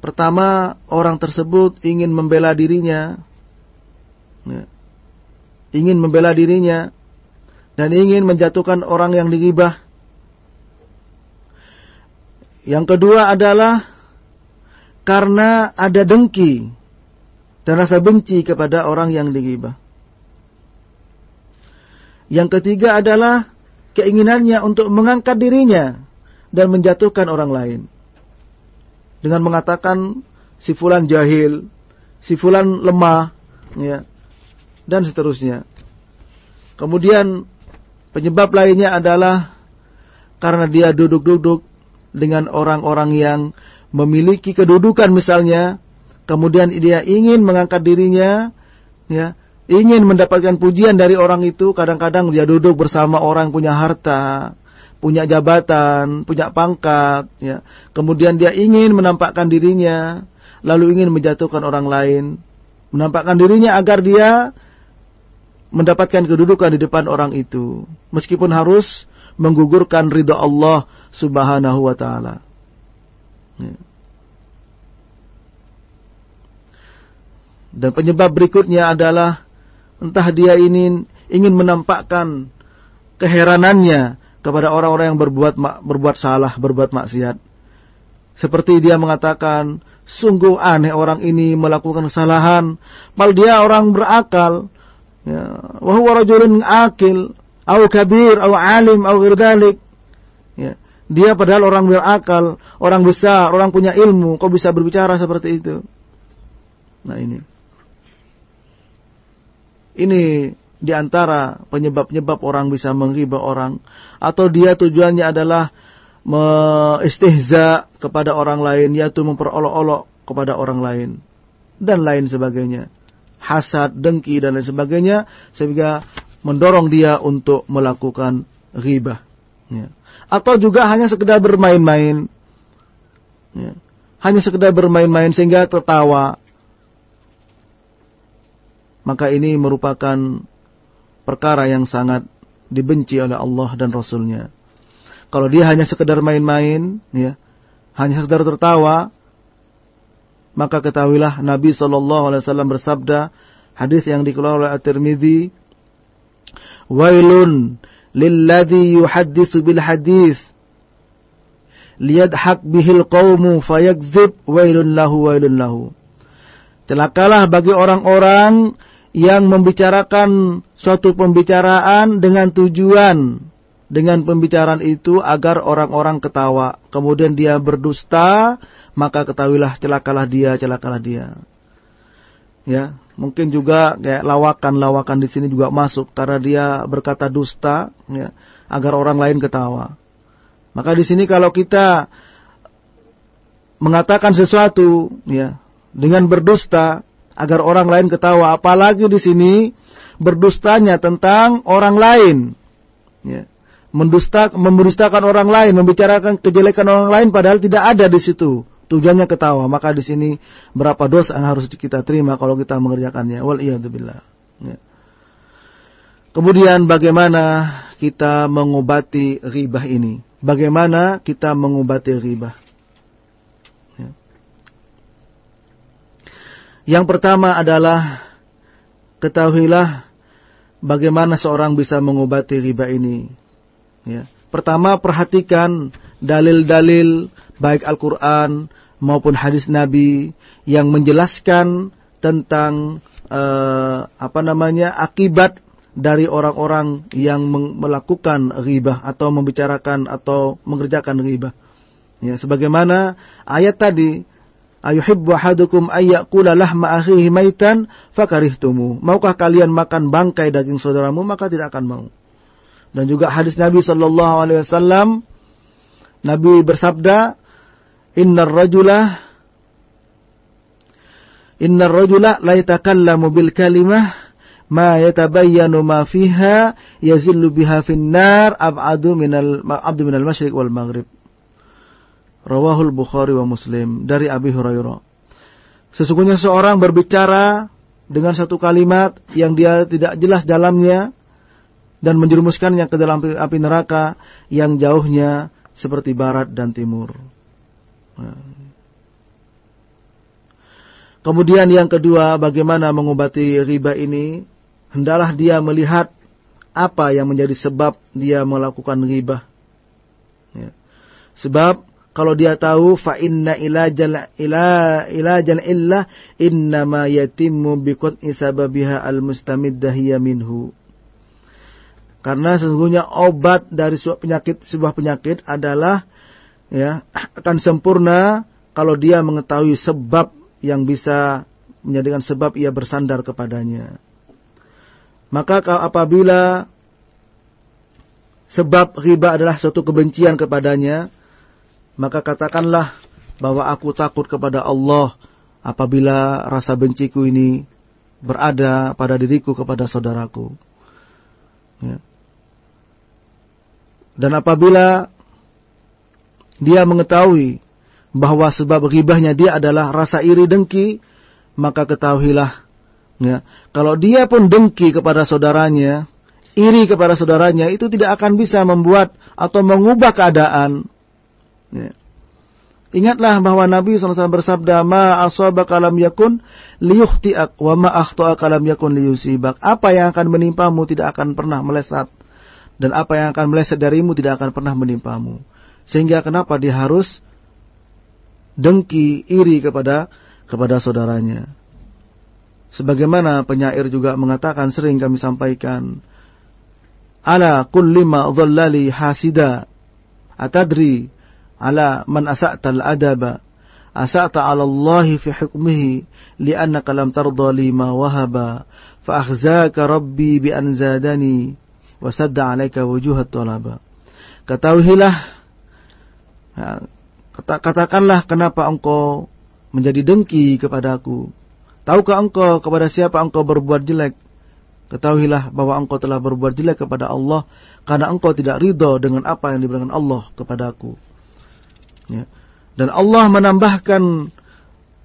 pertama orang tersebut ingin membela dirinya, ya. ingin membela dirinya, dan ingin menjatuhkan orang yang digibah yang kedua adalah karena ada dengki dan rasa benci kepada orang yang digibah. Yang ketiga adalah keinginannya untuk mengangkat dirinya dan menjatuhkan orang lain. Dengan mengatakan si fulan jahil, si fulan lemah, ya, dan seterusnya. Kemudian penyebab lainnya adalah karena dia duduk-duduk dengan orang-orang yang memiliki kedudukan misalnya, kemudian dia ingin mengangkat dirinya, ya, ingin mendapatkan pujian dari orang itu, kadang-kadang dia duduk bersama orang yang punya harta, punya jabatan, punya pangkat, ya. Kemudian dia ingin menampakkan dirinya, lalu ingin menjatuhkan orang lain, menampakkan dirinya agar dia mendapatkan kedudukan di depan orang itu, meskipun harus menggugurkan ridha Allah Subhanahu wa taala. Ya. Dan penyebab berikutnya adalah entah dia ini ingin menampakkan keheranannya kepada orang-orang yang berbuat berbuat salah, berbuat maksiat. Seperti dia mengatakan, sungguh aneh orang ini melakukan kesalahan, padahal dia orang berakal. Ya, wa rajulun akil, au kabir, au alim, au ghirdalik. Ya. Dia padahal orang berakal, orang besar, orang punya ilmu, kok bisa berbicara seperti itu? Nah ini. Ini di antara penyebab-penyebab orang bisa menghibah orang. Atau dia tujuannya adalah istihza kepada orang lain, yaitu memperolok-olok kepada orang lain. Dan lain sebagainya. Hasad, dengki, dan lain sebagainya. Sehingga mendorong dia untuk melakukan ghibah. Ya. Atau juga hanya sekedar bermain-main. Ya. Hanya sekedar bermain-main sehingga tertawa. Maka ini merupakan perkara yang sangat dibenci oleh Allah dan Rasulnya. Kalau dia hanya sekedar main-main, ya, hanya sekedar tertawa, maka ketahuilah Nabi Shallallahu Alaihi Wasallam bersabda, hadis yang dikeluarkan oleh At-Tirmidzi, wailun lilladhi yuhaddithu bil hadith liyadhak bihil qawmu fayakdzib wailun lahu wailun lahu Celakalah bagi orang-orang yang membicarakan suatu pembicaraan dengan tujuan dengan pembicaraan itu agar orang-orang ketawa. Kemudian dia berdusta, maka ketahuilah celakalah dia, celakalah dia. Ya, mungkin juga kayak lawakan-lawakan di sini juga masuk karena dia berkata dusta, ya, agar orang lain ketawa. Maka di sini kalau kita mengatakan sesuatu, ya, dengan berdusta agar orang lain ketawa. Apalagi di sini berdustanya tentang orang lain. Ya. Mendusta, mendustakan orang lain, membicarakan kejelekan orang lain padahal tidak ada di situ. Tujuannya ketawa. Maka di sini berapa dosa yang harus kita terima kalau kita mengerjakannya. Wal billah. Ya. Kemudian bagaimana kita mengobati ribah ini? Bagaimana kita mengobati ribah? Yang pertama adalah ketahuilah bagaimana seorang bisa mengobati riba ini. Ya. Pertama perhatikan dalil-dalil baik Al-Quran maupun hadis Nabi yang menjelaskan tentang uh, apa namanya akibat dari orang-orang yang melakukan riba atau membicarakan atau mengerjakan riba. Ya, sebagaimana ayat tadi Ayuhibbu ahadukum ayyakula lahma akhihi maitan fakarihtumu. Maukah kalian makan bangkai daging saudaramu maka tidak akan mau. Dan juga hadis Nabi sallallahu alaihi wasallam Nabi bersabda, "Innar rajula Innar rajula la yatakallamu bil kalimah ma yatabayyanu ma fiha yazillu biha fin nar ab'adu minal abdu minal masyriq wal maghrib." Rawahul Bukhari wa Muslim dari Abi Hurairah. Sesungguhnya seorang berbicara dengan satu kalimat yang dia tidak jelas dalamnya dan menjerumuskannya ke dalam api neraka yang jauhnya seperti barat dan timur. Kemudian yang kedua, bagaimana mengobati riba ini? Hendalah dia melihat apa yang menjadi sebab dia melakukan riba. Ya. Sebab kalau dia tahu fa inna ilajal ila ilajal illa innama yatimmu biqat'i sababiha almustamiddah hiya minhu. Karena sesungguhnya obat dari sebuah penyakit sebuah penyakit adalah ya akan sempurna kalau dia mengetahui sebab yang bisa menjadikan sebab ia bersandar kepadanya. Maka apabila sebab riba adalah suatu kebencian kepadanya, maka katakanlah bahwa aku takut kepada Allah apabila rasa benciku ini berada pada diriku kepada saudaraku. Ya. Dan apabila dia mengetahui bahwa sebab ribahnya dia adalah rasa iri dengki, maka ketahuilah, ya, kalau dia pun dengki kepada saudaranya, iri kepada saudaranya, itu tidak akan bisa membuat atau mengubah keadaan Ya. Ingatlah bahwa Nabi SAW bersabda, Ma asabaka lam yakun liyukhti'ak, wa ma akhta'aka lam yakun liyusibak. Apa yang akan menimpamu tidak akan pernah melesat. Dan apa yang akan meleset darimu tidak akan pernah menimpamu. Sehingga kenapa dia harus dengki, iri kepada kepada saudaranya. Sebagaimana penyair juga mengatakan, sering kami sampaikan, Ala kulli ma dhallali hasida, atadri ala man asa'ta al-adaba asa'ta 'ala Allah fi hukmihi li'annaka lam tarda li ma wahaba fa akhzaka rabbi bi an zadani wa sadda 'alaika wujuhat talaba ketahuilah ya, katakanlah kenapa engkau menjadi dengki kepadaku tahukah engkau kepada siapa engkau berbuat jelek Ketahuilah bahwa engkau telah berbuat jelek kepada Allah karena engkau tidak ridho dengan apa yang diberikan Allah kepadaku. Ya. Dan Allah menambahkan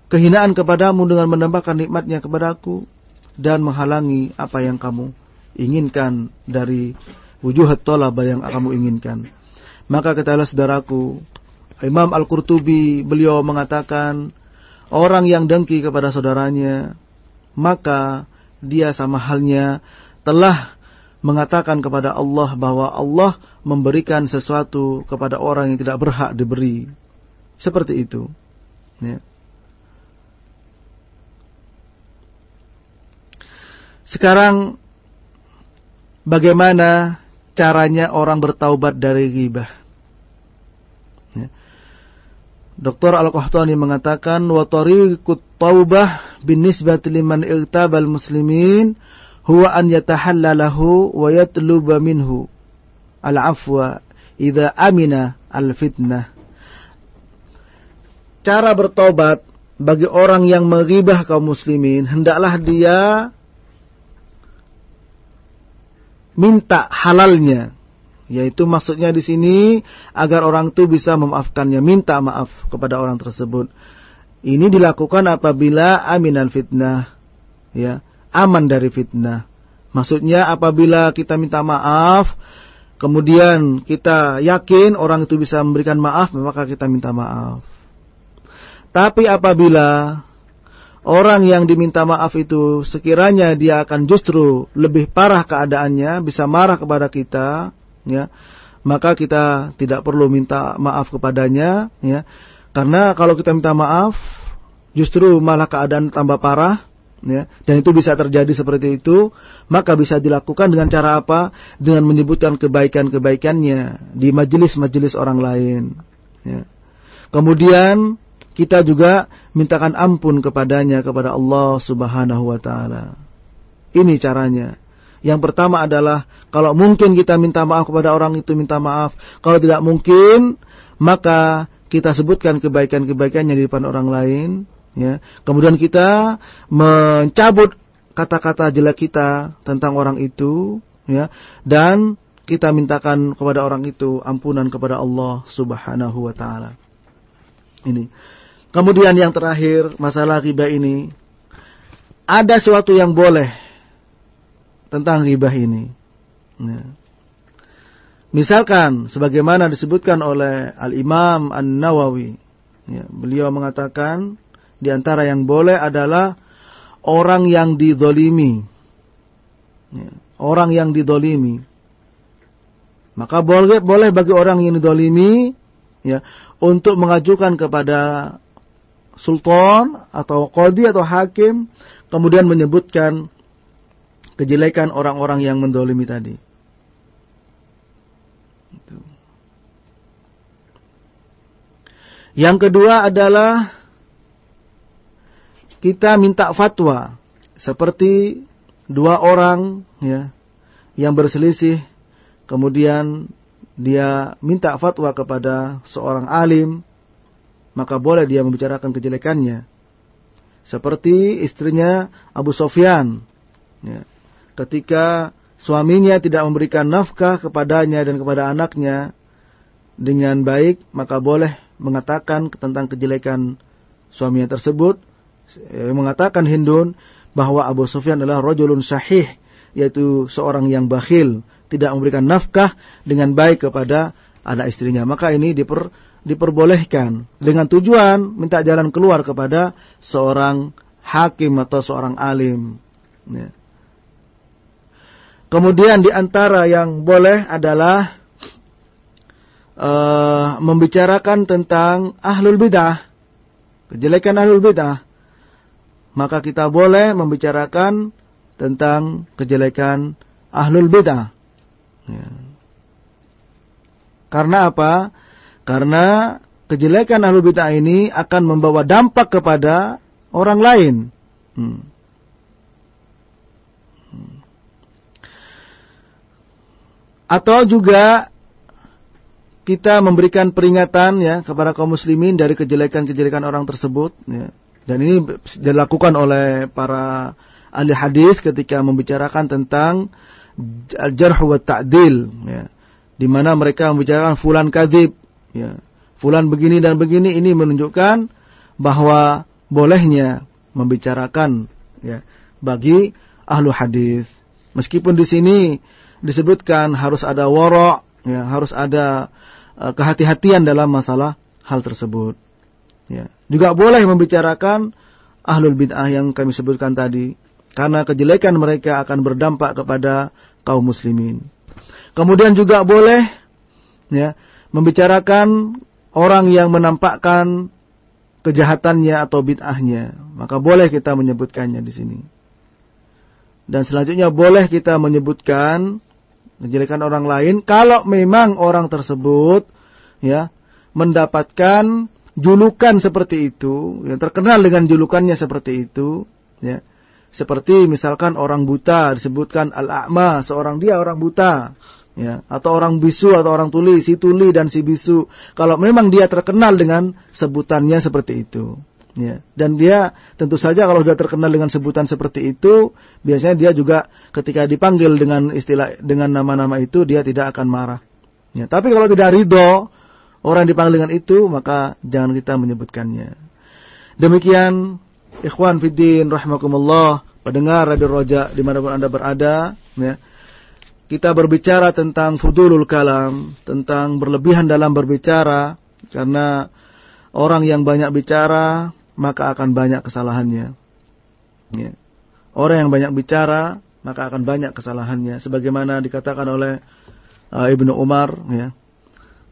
kehinaan kepadamu dengan menambahkan nikmatnya kepadaku dan menghalangi apa yang kamu inginkan dari wujuhat tolaba yang kamu inginkan. Maka katalah saudaraku, Imam Al-Qurtubi beliau mengatakan, orang yang dengki kepada saudaranya, maka dia sama halnya telah mengatakan kepada Allah bahwa Allah memberikan sesuatu kepada orang yang tidak berhak diberi. Seperti itu. Ya. Sekarang bagaimana caranya orang bertaubat dari ghibah? Ya. Dr. Al-Qahtani mengatakan wa tariqut taubah binisbati liman irtabal muslimin huwa an yatahallalahu wa yatluba minhu al-afwa idza amina al-fitnah. Cara bertobat bagi orang yang menghibah kaum muslimin hendaklah dia minta halalnya yaitu maksudnya di sini agar orang itu bisa memaafkannya, minta maaf kepada orang tersebut. Ini dilakukan apabila aminan fitnah, ya, aman dari fitnah. Maksudnya apabila kita minta maaf, kemudian kita yakin orang itu bisa memberikan maaf, maka kita minta maaf. Tapi apabila orang yang diminta maaf itu sekiranya dia akan justru lebih parah keadaannya, bisa marah kepada kita, ya, maka kita tidak perlu minta maaf kepadanya, ya. Karena kalau kita minta maaf, justru malah keadaan tambah parah, ya. Dan itu bisa terjadi seperti itu, maka bisa dilakukan dengan cara apa? Dengan menyebutkan kebaikan-kebaikannya di majelis-majelis orang lain, ya. Kemudian kita juga mintakan ampun kepadanya kepada Allah Subhanahu wa taala. Ini caranya. Yang pertama adalah kalau mungkin kita minta maaf kepada orang itu minta maaf. Kalau tidak mungkin maka kita sebutkan kebaikan-kebaikannya di depan orang lain, ya. Kemudian kita mencabut kata-kata jelek kita tentang orang itu, ya. Dan kita mintakan kepada orang itu ampunan kepada Allah Subhanahu wa taala. Ini. Kemudian yang terakhir, masalah riba ini. Ada sesuatu yang boleh tentang riba ini. Ya. Misalkan, sebagaimana disebutkan oleh Al-Imam An-Nawawi. Ya, beliau mengatakan, di antara yang boleh adalah orang yang didolimi. Ya, orang yang didolimi. Maka boleh boleh bagi orang yang didolimi ya untuk mengajukan kepada sultan atau kodi atau hakim kemudian menyebutkan kejelekan orang-orang yang mendolimi tadi. Yang kedua adalah kita minta fatwa seperti dua orang ya yang berselisih kemudian dia minta fatwa kepada seorang alim maka boleh dia membicarakan kejelekannya. Seperti istrinya Abu Sofyan. Ya. Ketika suaminya tidak memberikan nafkah kepadanya dan kepada anaknya dengan baik, maka boleh mengatakan tentang kejelekan suaminya tersebut. Eh, mengatakan Hindun bahwa Abu Sufyan adalah rojulun sahih, yaitu seorang yang bakhil, tidak memberikan nafkah dengan baik kepada anak istrinya. Maka ini diper, diperbolehkan dengan tujuan minta jalan keluar kepada seorang hakim atau seorang alim. Ya. Kemudian di antara yang boleh adalah uh, membicarakan tentang ahlul bidah, kejelekan ahlul bidah. Maka kita boleh membicarakan tentang kejelekan ahlul bidah. Ya. Karena apa? Karena kejelekan ahlu bid'ah ini akan membawa dampak kepada orang lain. Hmm. hmm. Atau juga kita memberikan peringatan ya kepada kaum muslimin dari kejelekan-kejelekan orang tersebut ya. Dan ini dilakukan oleh para ahli hadis ketika membicarakan tentang al-jarh wa ta'dil ya. Di mana mereka membicarakan fulan kadzib ya, fulan begini dan begini ini menunjukkan bahwa bolehnya membicarakan ya bagi ahlu hadis. Meskipun di sini disebutkan harus ada wara, ya, harus ada uh, kehati-hatian dalam masalah hal tersebut. Ya. Juga boleh membicarakan ahlul bid'ah yang kami sebutkan tadi karena kejelekan mereka akan berdampak kepada kaum muslimin. Kemudian juga boleh ya membicarakan orang yang menampakkan kejahatannya atau bid'ahnya, maka boleh kita menyebutkannya di sini. Dan selanjutnya boleh kita menyebutkan menjelekan orang lain kalau memang orang tersebut ya mendapatkan julukan seperti itu, yang terkenal dengan julukannya seperti itu, ya. Seperti misalkan orang buta disebutkan al-a'ma, seorang dia orang buta, ya, atau orang bisu atau orang tuli, si tuli dan si bisu. Kalau memang dia terkenal dengan sebutannya seperti itu. Ya. Dan dia tentu saja kalau sudah terkenal dengan sebutan seperti itu, biasanya dia juga ketika dipanggil dengan istilah dengan nama-nama itu dia tidak akan marah. Ya. Tapi kalau tidak ridho orang dipanggil dengan itu, maka jangan kita menyebutkannya. Demikian, ikhwan fiddin rahimakumullah, pendengar Radio Roja di mana pun anda berada, ya. Kita berbicara tentang fudulul kalam, tentang berlebihan dalam berbicara, karena orang yang banyak bicara maka akan banyak kesalahannya. Ya. Orang yang banyak bicara, maka akan banyak kesalahannya. Sebagaimana dikatakan oleh uh, Ibnu Umar, ya.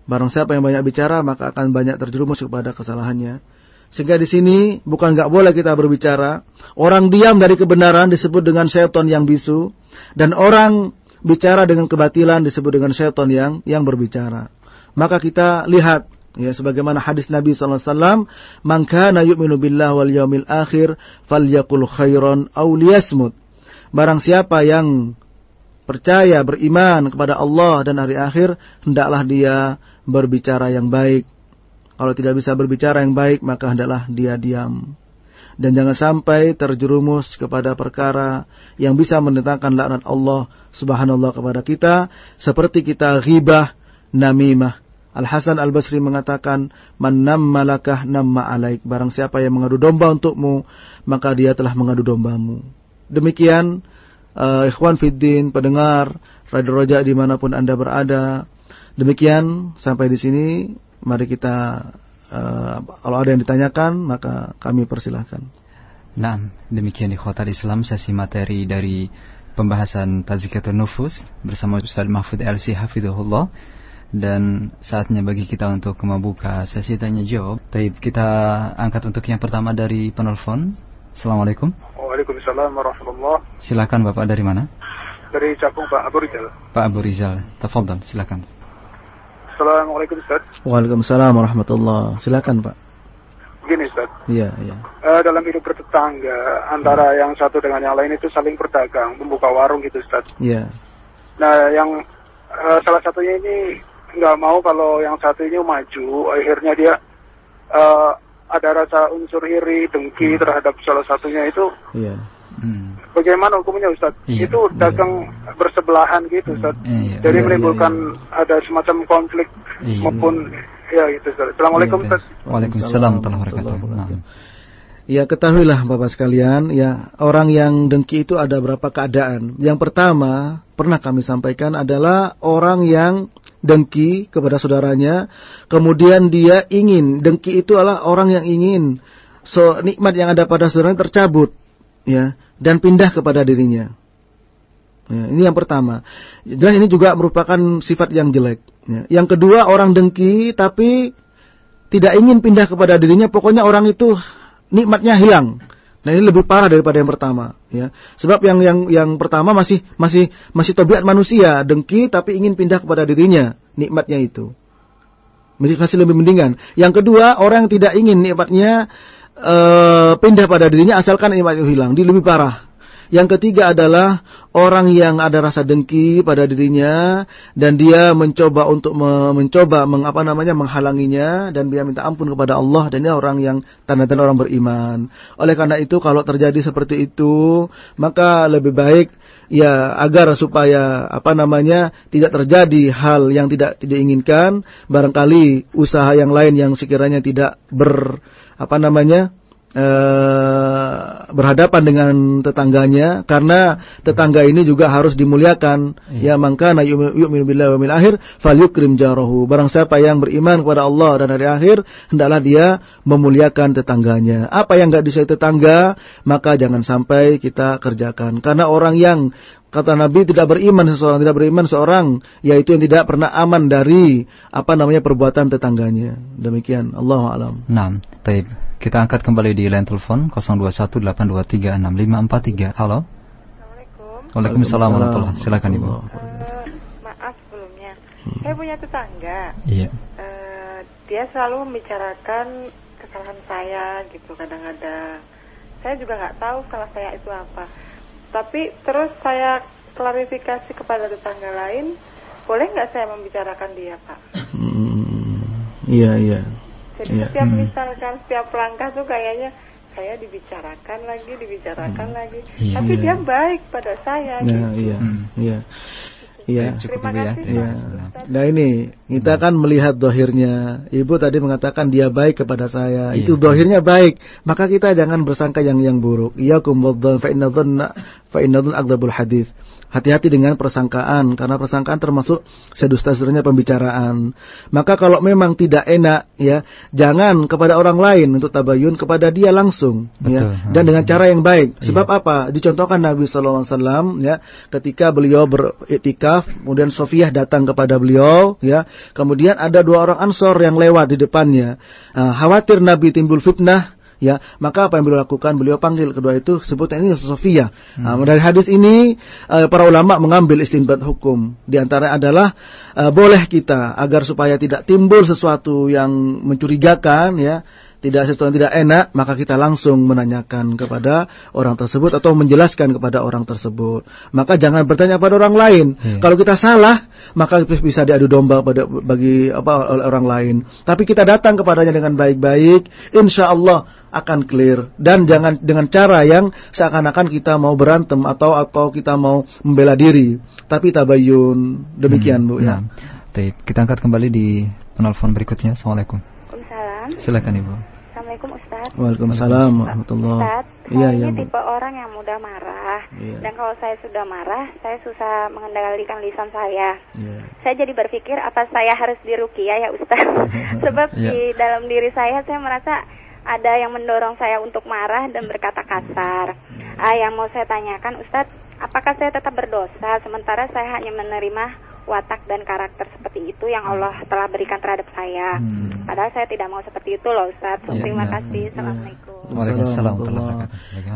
Barang siapa yang banyak bicara, maka akan banyak terjerumus kepada kesalahannya. Sehingga di sini bukan nggak boleh kita berbicara. Orang diam dari kebenaran disebut dengan seton yang bisu, dan orang bicara dengan kebatilan disebut dengan seton yang yang berbicara. Maka kita lihat Ya, sebagaimana hadis Nabi sallallahu alaihi wasallam, "Man kana yu'minu billahi wal yaumil akhir falyaqul khairan aw liyasmut." Barang siapa yang percaya beriman kepada Allah dan hari akhir, hendaklah dia berbicara yang baik. Kalau tidak bisa berbicara yang baik, maka hendaklah dia diam. Dan jangan sampai terjerumus kepada perkara yang bisa mendatangkan laknat Allah Subhanahu kepada kita seperti kita ghibah, namimah Al Hasan Al Basri mengatakan, "Man malakah namma alaik." Barang siapa yang mengadu domba untukmu, maka dia telah mengadu dombamu. Demikian uh, ikhwan fiddin, pendengar Radio Roja di mana pun anda berada. Demikian sampai di sini. Mari kita uh, kalau ada yang ditanyakan maka kami persilahkan. Nah, demikian ikhwatal Islam sesi materi dari pembahasan Tazkiyatun Nufus bersama Ustaz Mahfud LC Hafidhullah dan saatnya bagi kita untuk membuka sesi tanya jawab. Taib kita angkat untuk yang pertama dari penelpon. Assalamualaikum. Waalaikumsalam warahmatullah. Silakan Bapak dari mana? Dari Cakung Pak Abu Rizal. Pak Abu Rizal, tafadhol silakan. Assalamualaikum Ustaz. Waalaikumsalam warahmatullah. Silakan Pak. Begini Ustaz. Iya, iya. Uh, dalam hidup bertetangga antara hmm. yang satu dengan yang lain itu saling berdagang, membuka warung gitu Ustaz. Iya. Nah, yang uh, salah satunya ini nggak mau kalau yang satu ini maju akhirnya dia uh, ada rasa unsur iri dengki hmm. terhadap salah satunya itu yeah. hmm. bagaimana hukumnya Ustaz yeah. itu dagang yeah. bersebelahan gitu. Ustaz yeah. jadi yeah, menimbulkan yeah, yeah. ada semacam konflik yeah. maupun ya gitu Assalamualaikum Ustaz Waalaikumsalam warahmatullahi wabarakatuh Ya ketahuilah Bapak sekalian, ya orang yang dengki itu ada berapa keadaan. Yang pertama, pernah kami sampaikan adalah orang yang dengki kepada saudaranya, kemudian dia ingin, dengki itu adalah orang yang ingin so nikmat yang ada pada saudaranya tercabut, ya, dan pindah kepada dirinya. Ya, ini yang pertama. Dan ini juga merupakan sifat yang jelek. Ya. Yang kedua orang dengki tapi tidak ingin pindah kepada dirinya, pokoknya orang itu nikmatnya hilang. Nah ini lebih parah daripada yang pertama, ya. Sebab yang yang yang pertama masih masih masih tobiat manusia, dengki tapi ingin pindah kepada dirinya nikmatnya itu. Masih masih lebih mendingan. Yang kedua, orang yang tidak ingin nikmatnya uh, pindah pada dirinya asalkan nikmat itu hilang, dia lebih parah. Yang ketiga adalah orang yang ada rasa dengki pada dirinya dan dia mencoba untuk me mencoba mengapa namanya menghalanginya dan dia minta ampun kepada Allah dan dia orang yang tanda-tanda orang beriman. Oleh karena itu kalau terjadi seperti itu maka lebih baik ya agar supaya apa namanya tidak terjadi hal yang tidak tidak inginkan barangkali usaha yang lain yang sekiranya tidak ber apa namanya berhadapan dengan tetangganya karena tetangga ini juga harus dimuliakan. Iya. ya maka yu'minu billahi wa akhir falyukrim jarahu. Barang siapa yang beriman kepada Allah dan hari akhir hendaklah dia memuliakan tetangganya. Apa yang enggak disukai tetangga maka jangan sampai kita kerjakan. Karena orang yang kata Nabi tidak beriman seseorang tidak beriman seorang yaitu yang tidak pernah aman dari apa namanya perbuatan tetangganya. Demikian. Allah alam. Nah, taib. Kita angkat kembali di line telepon 0218236543. Halo. Assalamualaikum. Waalaikumsalam warahmatullahi Silakan Ibu. Uh, maaf sebelumnya. Hmm. Saya punya tetangga. Iya. Uh, dia selalu membicarakan kesalahan saya gitu kadang-kadang. Saya juga nggak tahu salah saya itu apa. Tapi terus saya klarifikasi kepada tetangga lain, boleh nggak saya membicarakan dia, Pak? Hmm, iya, iya. Jadi ya. setiap hmm. misalkan setiap langkah tuh kayaknya saya dibicarakan lagi, dibicarakan hmm. lagi. Ya, Tapi ya. dia baik pada saya. Nah, gitu. iya, hmm. iya. Iya, cukup Terima kasih, ya. Nah ini kita kan melihat dohirnya. Ibu tadi mengatakan dia baik kepada saya. Iya. Itu dohirnya baik. Maka kita jangan bersangka yang yang buruk. Iya kumbuddon fa inna fa inna hadis. Hati-hati dengan persangkaan karena persangkaan termasuk sedusta-sedurnya pembicaraan. Maka kalau memang tidak enak ya, jangan kepada orang lain untuk tabayun kepada dia langsung ya dan dengan cara yang baik. Iya. Sebab iya. apa? Dicontohkan Nabi sallallahu alaihi wasallam ya, ketika beliau beriktikaf, kemudian Sofiyah datang kepada beliau ya, kemudian ada dua orang Ansor yang lewat di depannya. Nah, khawatir Nabi timbul fitnah ya maka apa yang beliau lakukan? Beliau panggil kedua itu sebutnya ini Sofia. Hmm. nah, dari hadis ini uh, para ulama mengambil istinbat hukum. Di antara adalah uh, boleh kita agar supaya tidak timbul sesuatu yang mencurigakan ya tidak sesuatu yang tidak enak, maka kita langsung menanyakan kepada orang tersebut atau menjelaskan kepada orang tersebut. Maka jangan bertanya pada orang lain. Hmm. Kalau kita salah, maka bisa diadu domba pada bagi apa oleh orang lain. Tapi kita datang kepadanya dengan baik-baik, insya Allah akan clear dan jangan dengan cara yang seakan-akan kita mau berantem atau atau kita mau membela diri. Tapi tabayun demikian hmm. bu ya. Nah, kita angkat kembali di penelpon berikutnya. Assalamualaikum. Waalaikumsalam. Silakan ibu. Assalamualaikum Ustaz. Waalaikumsalam warahmatullahi Ustaz, iya, saya iya, ini tipe orang yang mudah marah. Iya. Dan kalau saya sudah marah, saya susah mengendalikan lisan saya. Iya. Saya jadi berpikir apa saya harus dirukia ya Ustaz? Sebab iya. di dalam diri saya saya merasa ada yang mendorong saya untuk marah dan berkata kasar. Ah, yang mau saya tanyakan Ustadz, apakah saya tetap berdosa sementara saya hanya menerima watak dan karakter seperti itu yang Allah telah berikan terhadap saya. Hmm. Padahal saya tidak mau seperti itu loh Ustaz. Ya, Terima ya, kasih. Assalamualaikum. Waalaikumsalam.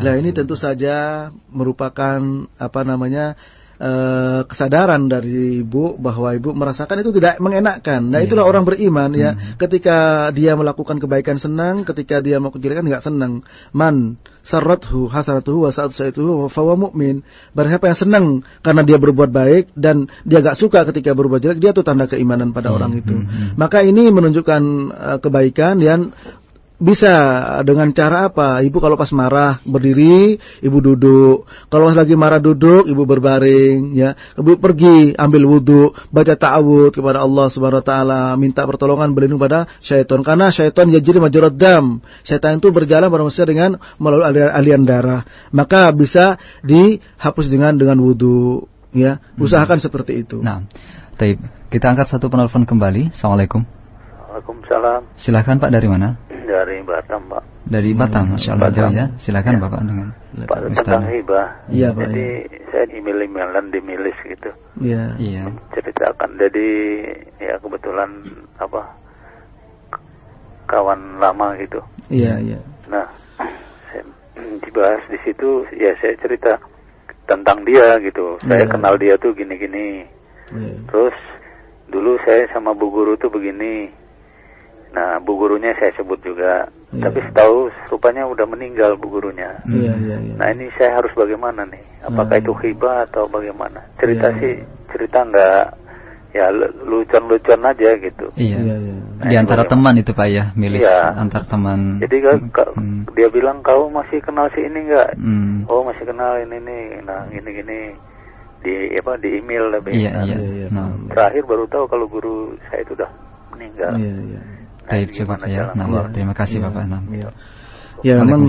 Nah ini tentu saja merupakan apa namanya uh, kesadaran dari ibu bahwa ibu merasakan itu tidak mengenakkan. Nah, itulah yeah. orang beriman ya. Hmm. Ketika dia melakukan kebaikan senang, ketika dia melakukan kejelekan enggak senang. Man sarrathu hasanatuhu wa sa'atuhu fa huwa mu'min. Barang siapa yang senang karena dia berbuat baik dan dia enggak suka ketika berbuat jelek, dia itu tanda keimanan pada hmm. orang itu. Hmm. Maka ini menunjukkan uh, kebaikan dan bisa dengan cara apa? Ibu kalau pas marah berdiri, ibu duduk. Kalau lagi marah duduk, ibu berbaring, ya. Ibu pergi ambil wudhu, baca ta'awud kepada Allah Subhanahu wa taala, minta pertolongan berlindung pada syaitan karena syaitan jadi majrad dam. Syaitan itu berjalan pada manusia dengan melalui aliran, aliran darah. Maka bisa dihapus dengan dengan wudhu, ya. Usahakan hmm. seperti itu. Nah, Taib. Kita angkat satu penelpon kembali. Assalamualaikum. Waalaikumsalam. Silakan Pak dari mana? Dari Batam, Pak. Dari Batam, hmm, Masya Allah jauh ya. Silakan ya. Bapak dengan Pak tentang hibah. Iya, Pak. Jadi ya. saya email-emailan di milis gitu. Iya. Iya. Ceritakan jadi ya kebetulan apa kawan lama gitu. Iya, iya. Nah, saya dibahas di situ ya saya cerita tentang dia gitu. Saya ya. kenal dia tuh gini-gini. Ya. Terus dulu saya sama bu guru tuh begini Nah, bu gurunya saya sebut juga. Yeah. Tapi setahu rupanya udah meninggal bu gurunya. Yeah, yeah, yeah. Nah, ini saya harus bagaimana nih? Apakah nah, itu hibah atau bagaimana? Cerita yeah, sih cerita enggak ya lucu-lucuan aja gitu. Iya. Yeah, yeah. Nah, Di antara teman itu Pak ya, milis yeah. antar teman. Jadi kan hmm. dia bilang kau masih kenal si ini enggak? Hmm. Oh, masih kenal ini nih. Nah, gini-gini di apa di email lebih. Iya, nah, iya. iya. Nah. Terakhir baru tahu kalau guru saya itu udah meninggal. Iya, iya. Baik, cukup ya. Nah, terima kasih ya, Bapak. Nah. Ya. Ya memang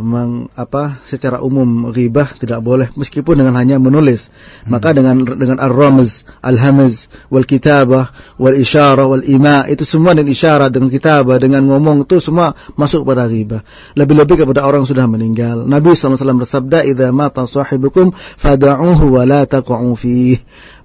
memang apa secara umum ghibah tidak boleh meskipun dengan hanya menulis. Hmm. Maka dengan dengan ar-ramz, al-hamz, wal kitabah, wal isyarah, wal ima itu semua dengan isyarat, dengan kitabah, dengan ngomong itu semua masuk pada ghibah. Lebih-lebih kepada orang sudah meninggal. Nabi SAW bersabda, "Idza mata sahibukum fad'uhu wa la taq'u fihi."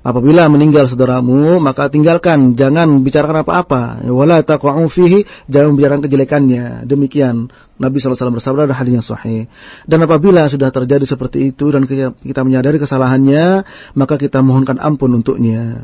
Apabila meninggal saudaramu, maka tinggalkan, jangan bicarakan apa-apa. Wala taqa'u fihi, jangan bicarakan kejelekannya. Demikian Nabi SAW bersabda ada hadis yang sahih. Dan apabila sudah terjadi seperti itu dan kita menyadari kesalahannya, maka kita mohonkan ampun untuknya.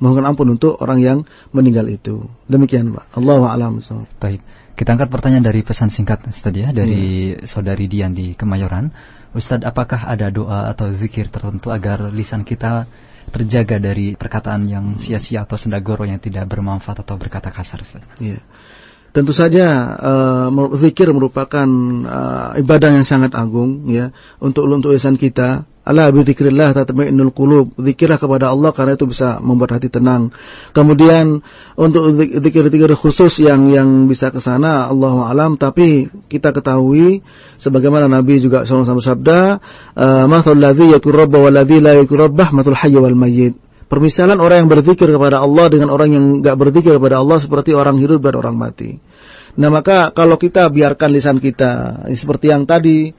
Mohonkan ampun untuk orang yang meninggal itu. Demikian Pak. Allah a'lam. Baik. Kita angkat pertanyaan dari pesan singkat Ustaz ya dari hmm. saudari Dian di Kemayoran. Ustaz, apakah ada doa atau zikir tertentu agar lisan kita terjaga dari perkataan yang sia-sia atau sendagoro yang tidak bermanfaat atau berkata kasar. Iya. Tentu saja uh, zikir merupakan uh, ibadah yang sangat agung ya untuk untuk lisan kita Ala bi dzikrillah tatma'innul qulub. Zikirlah kepada Allah karena itu bisa membuat hati tenang. Kemudian untuk zikir-zikir khusus yang yang bisa ke sana Allahu alam tapi kita ketahui sebagaimana Nabi juga SAW bersabda, eh, "Mathalul ladzi yakurabba wal ladzi la yakurabba matul hayy wal mayyit." Permisalan orang yang berzikir kepada Allah dengan orang yang enggak berzikir kepada Allah seperti orang hidup dan orang mati. Nah maka kalau kita biarkan lisan kita seperti yang tadi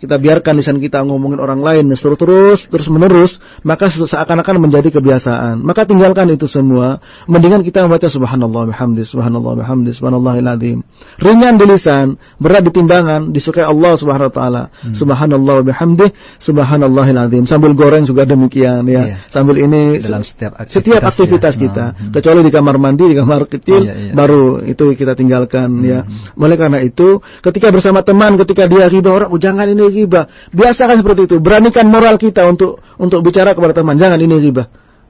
kita biarkan lisan kita ngomongin orang lain terus terus terus menerus maka seakan-akan menjadi kebiasaan maka tinggalkan itu semua mendingan kita membaca subhanallah bihamdi subhanallah bihamdi subhanallahil azim ringan di lisan berat di timbangan disukai Allah subhanahu wa taala hmm. subhanallah bihamdi subhanallahil azim sambil goreng juga demikian ya yeah. sambil ini dalam setiap aktivitas, setiap aktivitas ya. kita hmm. kecuali di kamar mandi di kamar kecil yeah, yeah. baru itu kita tinggalkan ya. hmm. ya oleh karena itu ketika bersama teman ketika dia riba orang oh, jangan ini riba. Biasakan seperti itu. Beranikan moral kita untuk untuk bicara kepada teman. Jangan ini riba.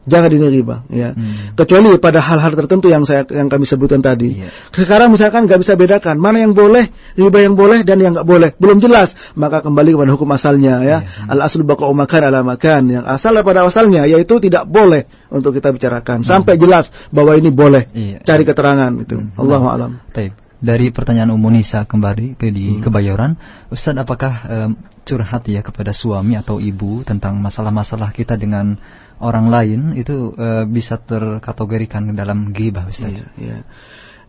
Jangan ini riba, ya. Hmm. Kecuali pada hal-hal tertentu yang saya yang kami sebutkan tadi. Yeah. Sekarang misalkan nggak bisa bedakan mana yang boleh, riba yang boleh dan yang nggak boleh, belum jelas. Maka kembali kepada hukum asalnya, ya. Yeah. Al aslu baqa'u makan ala makan. Yang asal pada asalnya yaitu tidak boleh untuk kita bicarakan hmm. sampai jelas bahwa ini boleh. Yeah. Cari keterangan itu. Hmm. Allahu alam. Taib dari pertanyaan Umum Nisa kembali ke di hmm. Kebayoran, Ustaz apakah um, curhat ya kepada suami atau ibu tentang masalah-masalah kita dengan orang lain itu uh, bisa terkategorikan dalam ghibah Ustaz? Iya, iya.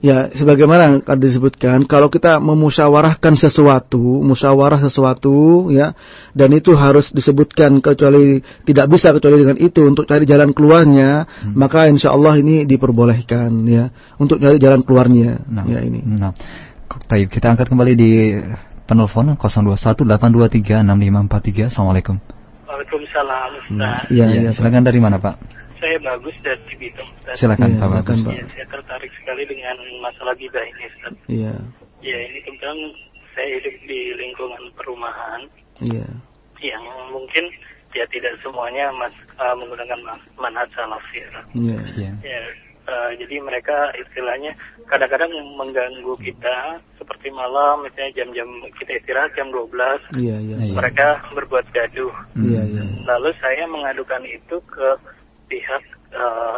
Ya, sebagaimana tadi disebutkan, kalau kita memusyawarahkan sesuatu, musyawarah sesuatu, ya, dan itu harus disebutkan kecuali tidak bisa kecuali dengan itu untuk cari jalan keluarnya, hmm. maka insya Allah ini diperbolehkan, ya, untuk cari jalan keluarnya, nah, ya ini. Nah, Taib, kita angkat kembali di penelpon 0218236543. Assalamualaikum. Waalaikumsalam. Ustaz. Ya, ya, ya, silakan dari mana Pak? Saya bagus dari Bitung. Ustaz. Silakan ya, Pak Bagus. Ya, saya tertarik sekali dengan masalah gibah ini Ustaz. Iya. Ya, ini kebetulan saya hidup di lingkungan perumahan. Iya. Yang mungkin ya tidak semuanya mas, uh, menggunakan manhaj salafir. Iya. iya. Ya. Uh, jadi mereka istilahnya kadang-kadang mengganggu kita seperti malam misalnya jam-jam kita istirahat jam 12 iya, iya. mereka berbuat gaduh iya, iya. lalu saya mengadukan itu ke pihak uh,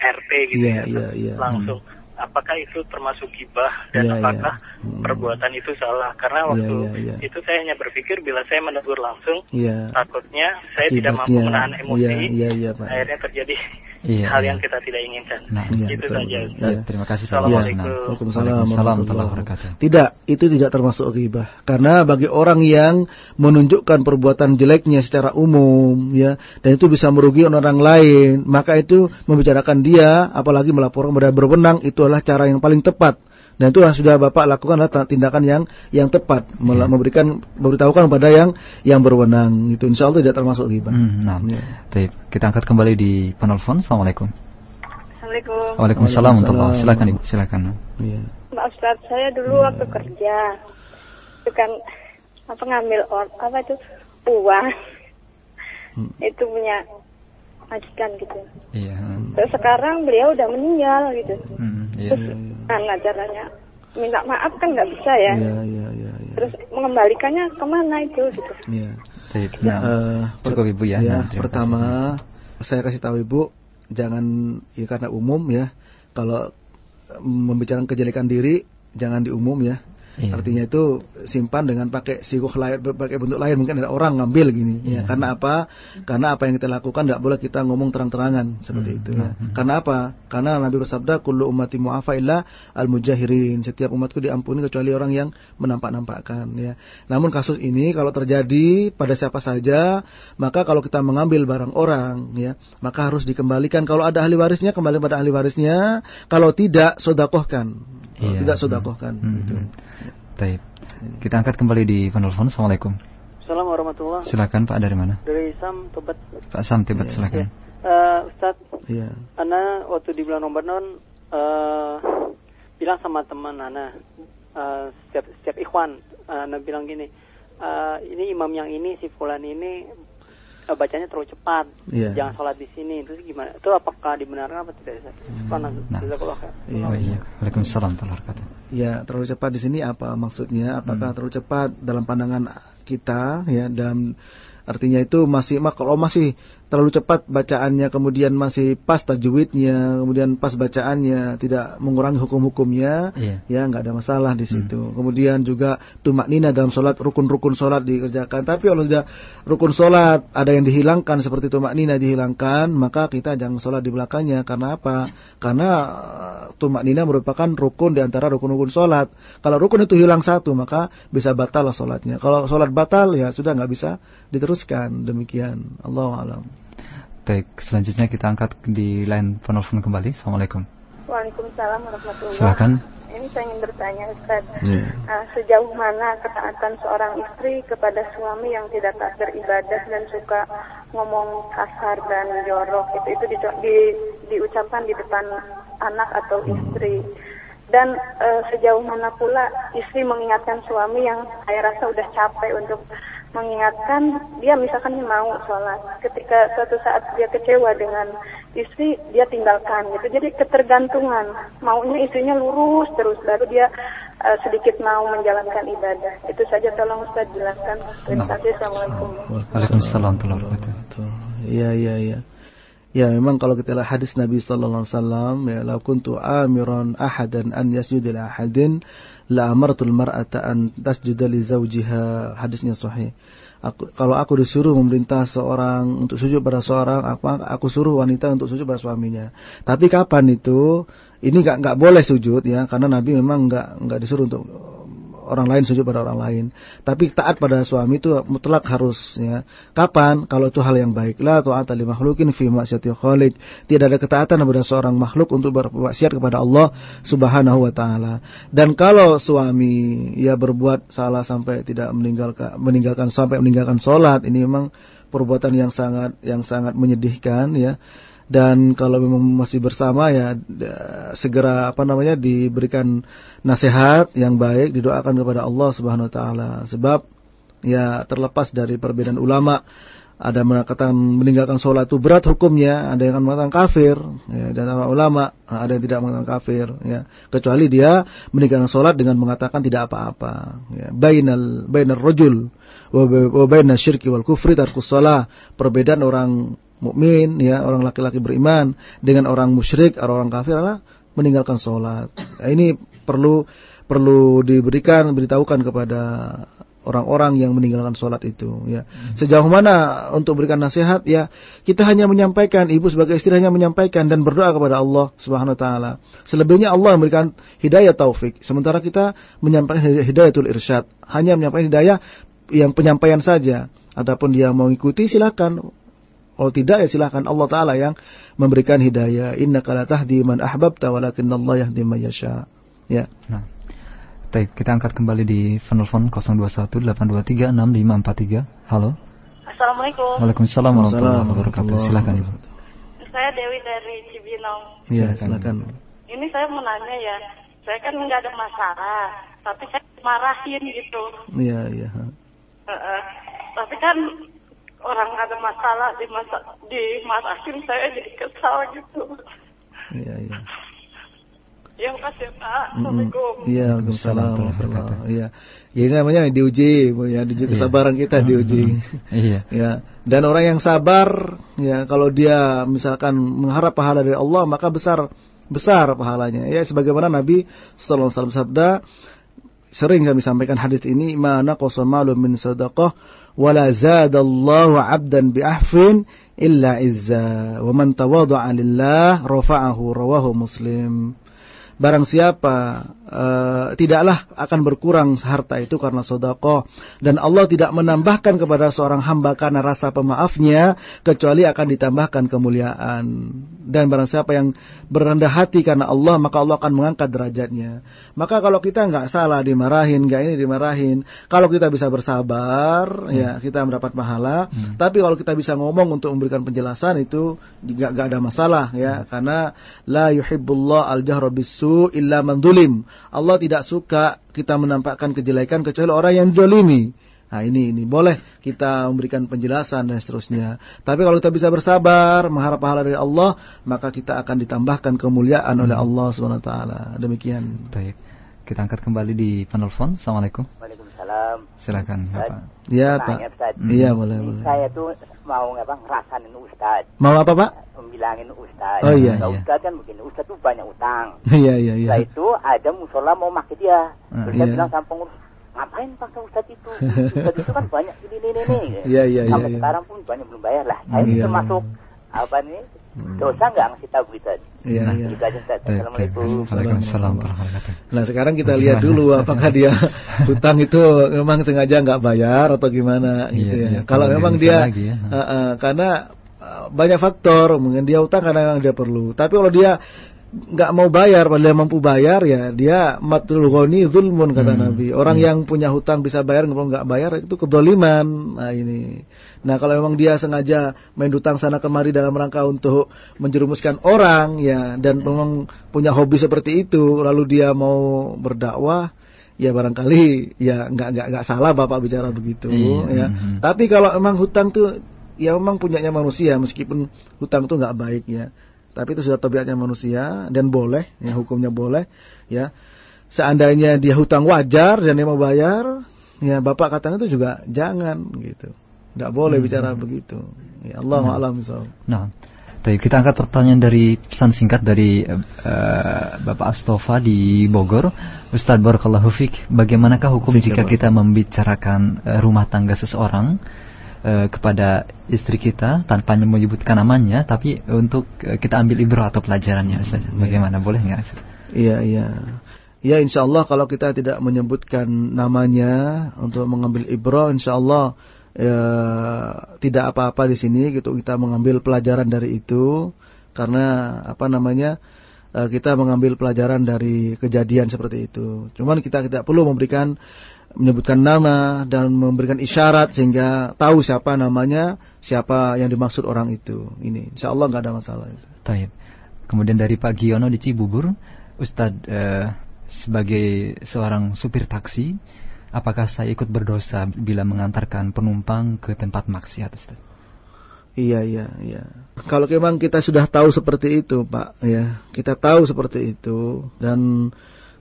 eh, RT gitu yeah, ya yeah, yeah. langsung hmm. apakah itu termasuk gibah dan yeah, apakah yeah. Hmm. perbuatan itu salah karena iya, waktu yeah, yeah, yeah. itu saya hanya berpikir bila saya menegur langsung yeah. takutnya saya Akibatnya, tidak mampu menahan emosi yeah, yeah, yeah, Pak. akhirnya terjadi iya, hal iya. yang kita tidak inginkan. Nah, iya, itu betul, saja. Iya. Terima kasih Pak. Assalamualaikum. Waalaikumsalam warahmatullahi wabarakatuh. Tidak, itu tidak termasuk ghibah. Karena bagi orang yang menunjukkan perbuatan jeleknya secara umum, ya, dan itu bisa merugi orang lain, maka itu membicarakan dia, apalagi melaporkan kepada berwenang, itu adalah cara yang paling tepat dan itu yang sudah Bapak lakukan adalah tindakan yang yang tepat ya. memberikan memberitahukan kepada yang yang berwenang itu insya Allah tidak termasuk ghibah. Hmm, nah. ya. Kita angkat kembali di penelpon. Assalamualaikum. Assalamualaikum. Waalaikumsalam. Waalaikumsalam. Silakan Ibu, silakan. Ya. Mbak Ustaz, saya dulu ya. waktu kerja itu kan apa ngambil or, apa itu uang hmm. itu punya majikan gitu. Iya. Terus sekarang beliau udah meninggal gitu. Hmm, iya. Terus Nah, caranya minta maaf kan nggak bisa ya. Iya, iya, iya. Ya. Terus mengembalikannya ke mana itu gitu. Iya. Nah, uh, cukup Ibu ya. ya nah, pertama kasih. saya kasih tahu Ibu jangan ya karena umum ya. Kalau membicarakan kejelekan diri jangan di umum ya. Iya. Artinya itu simpan dengan pakai sikuh lain, pakai bentuk lain mungkin ada orang ngambil gini. Ya. Iya. Ya. Karena apa? Karena apa yang kita lakukan tidak boleh kita ngomong terang-terangan seperti hmm. itu. Ya. Hmm. Karena apa? Karena Nabi bersabda, "Kullu ummati mu'afa illa al-mujahirin." Setiap umatku diampuni kecuali orang yang menampak-nampakkan. Ya. Namun kasus ini kalau terjadi pada siapa saja, maka kalau kita mengambil barang orang, ya, maka harus dikembalikan. Kalau ada ahli warisnya, kembali pada ahli warisnya. Kalau tidak, sodakohkan. Kalau iya. tidak, sodakohkan. Hmm. Gitu. Baik. Kita angkat kembali di penelpon. Assalamualaikum. Assalamualaikum warahmatullahi Silakan Pak dari mana? Dari Sam Tebet. Pak Sam Tebet yeah. silakan. Yeah. Uh, Ustaz, yeah. Ana waktu di bulan Ramadan uh, bilang sama teman Ana uh, setiap setiap ikhwan Ana bilang gini, uh, ini imam yang ini si fulan ini uh, bacanya terlalu cepat, yeah. jangan sholat di sini. Terus gimana? Itu apakah dibenarkan apa tidak? Hmm. Nah, iya, iya. Waalaikumsalam warahmatullahi Ya, terlalu cepat di sini apa maksudnya? Apakah hmm. terlalu cepat dalam pandangan kita ya dalam artinya itu masih kalau masih terlalu cepat bacaannya kemudian masih pas tajwidnya kemudian pas bacaannya tidak mengurangi hukum-hukumnya yeah. ya nggak ada masalah di situ. Hmm. kemudian juga tumak nina dalam sholat rukun-rukun sholat dikerjakan. Tapi kalau sudah rukun sholat ada yang dihilangkan seperti tumak nina dihilangkan maka kita jangan sholat di belakangnya. Karena apa? Karena uh, tumak nina merupakan rukun di antara rukun-rukun sholat. Kalau rukun itu hilang satu maka bisa batal sholatnya. Kalau sholat batal ya sudah nggak bisa diteruskan. Demikian. Allah alam Baik, selanjutnya kita angkat di line penelpon kembali. Assalamualaikum. Waalaikumsalam warahmatullahi Silakan. Ini saya ingin bertanya Ustaz, yeah. uh, sejauh mana ketaatan seorang istri kepada suami yang tidak tak beribadah dan suka ngomong kasar dan jorok itu itu di, di, diucapkan di depan anak atau istri dan uh, sejauh mana pula istri mengingatkan suami yang saya rasa udah capek untuk mengingatkan dia misalkan mau sholat. Ketika suatu saat dia kecewa dengan istri dia tinggalkan gitu. Jadi ketergantungan. Maunya istrinya lurus terus baru dia uh, sedikit mau menjalankan ibadah. Itu saja tolong Ustaz jelaskan. Terima kasih. Assalamualaikum. Waalaikumsalam warahmatullahi Iya iya iya. Ya memang kalau kita lihat hadis Nabi sallallahu alaihi wasallam ya la kuntu amiran ahadan an yasjuda li ahadin la amartul mar'ata an tasjuda li zawjiha. Hadisnya sahih. Aku, kalau aku disuruh memerintah seorang untuk sujud pada seorang aku aku suruh wanita untuk sujud pada suaminya. Tapi kapan itu? Ini nggak nggak boleh sujud ya karena Nabi memang nggak nggak disuruh untuk orang lain sujud pada orang lain. Tapi taat pada suami itu mutlak harus ya. Kapan? Kalau itu hal yang baik. La ta'ata li makhlukin fi maksiati khaliq. Tidak ada ketaatan kepada seorang makhluk untuk bermaksiat kepada Allah Subhanahu wa taala. Dan kalau suami ya berbuat salah sampai tidak meninggalkan meninggalkan sampai meninggalkan salat, ini memang perbuatan yang sangat yang sangat menyedihkan ya dan kalau memang masih bersama ya segera apa namanya diberikan nasihat yang baik didoakan kepada Allah Subhanahu wa taala sebab ya terlepas dari perbedaan ulama ada yang mengatakan meninggalkan sholat itu berat hukumnya, ada yang mengatakan kafir, ya, dan ulama ada yang tidak mengatakan kafir, ya, kecuali dia meninggalkan sholat dengan mengatakan tidak apa-apa. Ya. Bainal bainal rojul wa bainal syirki wal kufri tarkus Perbedaan orang mukmin ya orang laki-laki beriman dengan orang musyrik atau orang kafir adalah meninggalkan sholat. Nah, ini perlu perlu diberikan beritahukan kepada orang-orang yang meninggalkan sholat itu ya. Sejauh mana untuk berikan nasihat ya kita hanya menyampaikan ibu sebagai istri hanya menyampaikan dan berdoa kepada Allah subhanahu wa taala. Selebihnya Allah memberikan hidayah taufik. Sementara kita menyampaikan hidayatul irsyad hanya menyampaikan hidayah yang penyampaian saja. Adapun dia mau ikuti silakan kalau tidak ya silahkan Allah Ta'ala yang memberikan hidayah. Inna la tahdi man ahbabta walakin Allah yahdi man yasha. Ya. Nah. Baik, kita angkat kembali di penelpon 0218236543. Halo. Assalamualaikum. Waalaikumsalam warahmatullahi wabarakatuh. Silakan Ibu. Saya Dewi dari Cibinong. Iya, silakan. Ini saya mau nanya ya. Saya kan nggak ada masalah, tapi saya marahin gitu. Iya, iya. Uh, uh, tapi kan orang ada masalah di masa di marahin saya jadi kesal gitu. Iya iya. Ya makasih Pak. Assalamualaikum. Iya, Waalaikumsalam. Iya. Ya ini namanya diuji, ya diuji iya. kesabaran kita diuji. Iya. ya. Dan orang yang sabar, ya kalau dia misalkan mengharap pahala dari Allah, maka besar besar pahalanya. Ya sebagaimana Nabi sallallahu alaihi wasallam sabda, sering kami sampaikan hadis ini mana qasamalu min sadaqah wala zadallahu 'abdan bi ahfin illa izza wa man tawadha'a lillah rafa'ahu rawahu muslim barang siapa uh, tidaklah akan berkurang harta itu karena sodako dan Allah tidak menambahkan kepada seorang hamba karena rasa pemaafnya kecuali akan ditambahkan kemuliaan. Dan barang siapa yang berendah hati karena Allah maka Allah akan mengangkat derajatnya. Maka kalau kita nggak salah dimarahin nggak ini dimarahin. Kalau kita bisa bersabar hmm. ya kita mendapat pahala. Hmm. tapi kalau kita bisa ngomong untuk memberikan penjelasan itu nggak ada masalah ya. Hmm. karena la yuhibbullah al jahra bisu illa man Allah tidak suka kita menampakkan kejelekan kecuali orang yang zalimi. Nah ini ini boleh kita memberikan penjelasan dan seterusnya. Tapi kalau kita bisa bersabar, mengharap pahala dari Allah, maka kita akan ditambahkan kemuliaan oleh hmm. Allah Subhanahu wa taala. Demikian. Baik. Kita angkat kembali di penelpon. Assalamualaikum. Waalaikumsalam. Silakan, Bapak. Iya, Pak. Iya, boleh, boleh. Saya tuh mau apa ngerasain Ustaz. Mau apa, Pak? Membilangin Ustaz. Oh iya, iya. Ustaz kan begini, Ustaz tuh banyak utang. Iya, iya, iya. Setelah itu ada musola mau makin dia. Uh, Terus iya. bilang sama pengurus, ngapain paksa Ustaz itu? Ustaz itu kan banyak ini, ini, ini. Iya, iya, iya. Sampai iya. sekarang pun banyak belum bayar lah. Saya iya, termasuk iya. apa nih? Hmm. Dosa nggak ngasih tahu gitu? Iya, nah, iya. Gitu. Assalamualaikum. Waalaikumsalam Nah sekarang kita lihat dulu apakah dia hutang itu memang sengaja nggak bayar atau gimana iya, gitu ya. Iya, kalau memang dia ya. uh, uh, karena uh, banyak faktor mungkin dia hutang karena dia perlu. Tapi kalau dia nggak mau bayar padahal dia mampu bayar ya dia matul ghani zulmun kata hmm. Nabi orang hmm. yang punya hutang bisa bayar nggak nggak bayar itu kedoliman nah ini nah kalau memang dia sengaja main hutang sana kemari dalam rangka untuk menjerumuskan orang ya dan memang punya hobi seperti itu lalu dia mau berdakwah ya barangkali ya nggak nggak nggak salah bapak bicara begitu iya. ya hmm. tapi kalau memang hutang tuh ya memang punyanya manusia meskipun hutang tuh nggak baik ya tapi itu sudah tabiatnya manusia dan boleh, ya hukumnya boleh, ya. Seandainya dia hutang wajar dan dia mau bayar, ya bapak katakan itu juga jangan gitu. Tidak boleh hmm. bicara begitu. Ya Allah nah. alam Nah, Baik, kita angkat pertanyaan dari pesan singkat dari uh, Bapak Astofa di Bogor. Ustadz Barakallahu Fik, bagaimanakah hukum Fik, jika kita membicarakan uh, rumah tangga seseorang uh, kepada istri kita tanpa menyebutkan namanya tapi untuk uh, kita ambil ibrah atau pelajarannya Ustaz. Iya. Bagaimana boleh nggak Iya, iya. Ya insya Allah kalau kita tidak menyebutkan namanya untuk mengambil ibrah insya Allah ya, tidak apa-apa di sini gitu kita mengambil pelajaran dari itu karena apa namanya eh, kita mengambil pelajaran dari kejadian seperti itu. Cuman kita tidak perlu memberikan menyebutkan nama dan memberikan isyarat sehingga tahu siapa namanya, siapa yang dimaksud orang itu. Ini insya Allah nggak ada masalah. Taib. Kemudian dari Pak Giono di Cibubur, Ustadz eh, sebagai seorang supir taksi, apakah saya ikut berdosa bila mengantarkan penumpang ke tempat maksiat, Ustaz? Iya, iya, iya. Kalau memang kita sudah tahu seperti itu, Pak, ya, kita tahu seperti itu dan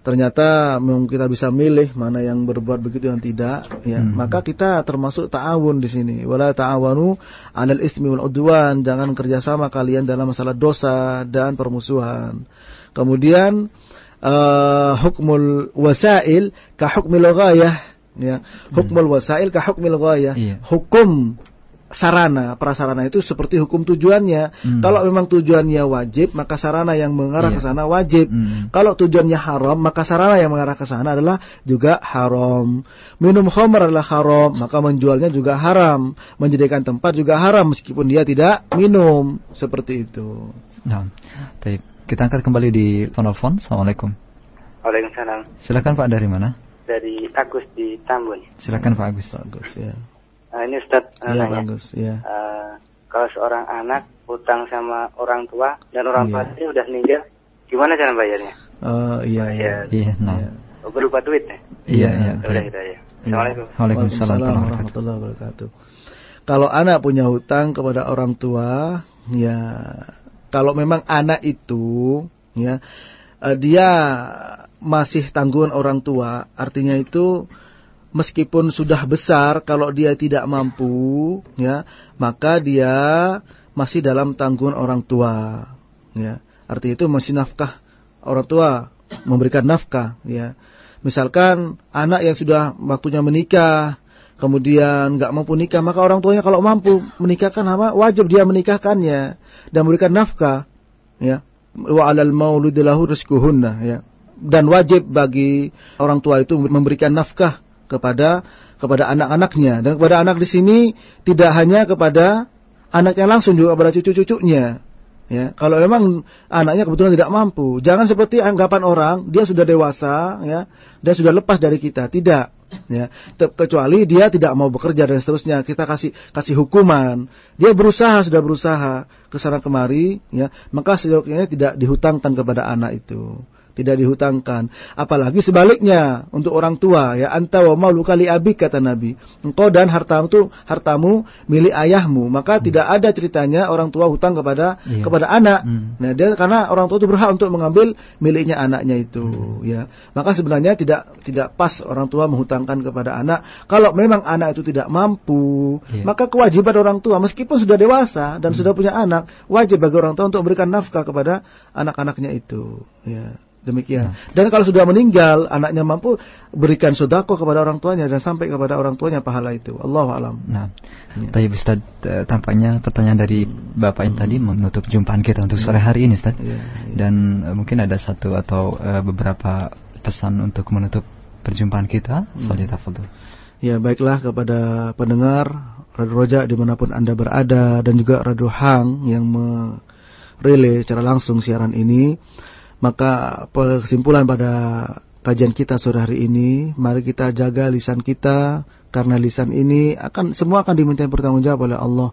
ternyata memang kita bisa milih mana yang berbuat begitu dan tidak ya hmm. maka kita termasuk ta'awun di sini wala ta'awanu 'alal itsmi wal udwan jangan kerjasama kalian dalam masalah dosa dan permusuhan kemudian uh, hukmul wasail ka hukmil ghayah ya hukmul wasail ka hukmil ghayah iya. hukum sarana prasarana itu seperti hukum tujuannya. Hmm. Kalau memang tujuannya wajib, maka sarana yang mengarah iya. ke sana wajib. Hmm. Kalau tujuannya haram, maka sarana yang mengarah ke sana adalah juga haram. Minum khamr adalah haram, maka menjualnya juga haram. Menjadikan tempat juga haram meskipun dia tidak minum. Seperti itu. Nah, kita angkat kembali di telepon. Assalamualaikum. Waalaikumsalam. Silakan Pak dari mana? Dari Agus di Tambun. Silakan Pak Agus. Agus ya. Nah, ini Ustaz ya, nanya. bagus, ya. Uh, kalau seorang anak utang sama orang tua dan orang tua itu udah meninggal, gimana cara bayarnya? Oh iya iya. Iya, nah. Oh, berupa duit ya? Iya iya. Udah kita ya. Assalamualaikum. Waalaikumsalam warahmatullahi wabarakatuh. Kalau anak punya hutang kepada orang tua, ya kalau memang anak itu ya uh, dia masih tanggungan orang tua, artinya itu meskipun sudah besar kalau dia tidak mampu ya maka dia masih dalam tanggungan orang tua ya arti itu masih nafkah orang tua memberikan nafkah ya Misalkan anak yang sudah waktunya menikah, kemudian nggak mampu nikah, maka orang tuanya kalau mampu menikahkan apa? Wajib dia menikahkannya dan memberikan nafkah, ya. Wa 'alal mauludi lahu ya. Dan wajib bagi orang tua itu memberikan nafkah kepada kepada anak-anaknya dan kepada anak di sini tidak hanya kepada anaknya langsung juga kepada cucu-cucunya Ya, kalau memang anaknya kebetulan tidak mampu, jangan seperti anggapan orang dia sudah dewasa, ya, dia sudah lepas dari kita. Tidak, ya. Kecuali dia tidak mau bekerja dan seterusnya, kita kasih kasih hukuman. Dia berusaha sudah berusaha ke sana kemari, ya, maka sejauhnya tidak dihutangkan kepada anak itu tidak dihutangkan. Apalagi sebaliknya untuk orang tua ya anta wa maulu kali abik kata Nabi. Engkau dan hartamu itu hartamu milik ayahmu. Maka hmm. tidak ada ceritanya orang tua hutang kepada iya. kepada anak. Hmm. Nah, dia karena orang tua itu berhak untuk mengambil miliknya anaknya itu hmm. ya. Maka sebenarnya tidak tidak pas orang tua menghutangkan kepada anak. Kalau memang anak itu tidak mampu, iya. maka kewajiban orang tua meskipun sudah dewasa dan hmm. sudah punya anak, wajib bagi orang tua untuk memberikan nafkah kepada anak-anaknya itu ya. Demikian. Nah. Dan kalau sudah meninggal, anaknya mampu berikan sodako kepada orang tuanya dan sampai kepada orang tuanya pahala itu. Allah alam. Nah, ya. Tapi Ustaz, eh, tampaknya pertanyaan dari Bapak yang tadi menutup jumpaan kita untuk sore hari ini, Ustaz. Ya, ya. Dan uh, mungkin ada satu atau uh, beberapa pesan untuk menutup perjumpaan kita. Hmm. Fadil. Ya, baiklah kepada pendengar Radio Roja di mana pun Anda berada dan juga Radio Hang yang merelay secara langsung siaran ini. Maka kesimpulan pada kajian kita sore hari ini, mari kita jaga lisan kita karena lisan ini akan semua akan diminta pertanggungjawab oleh Allah.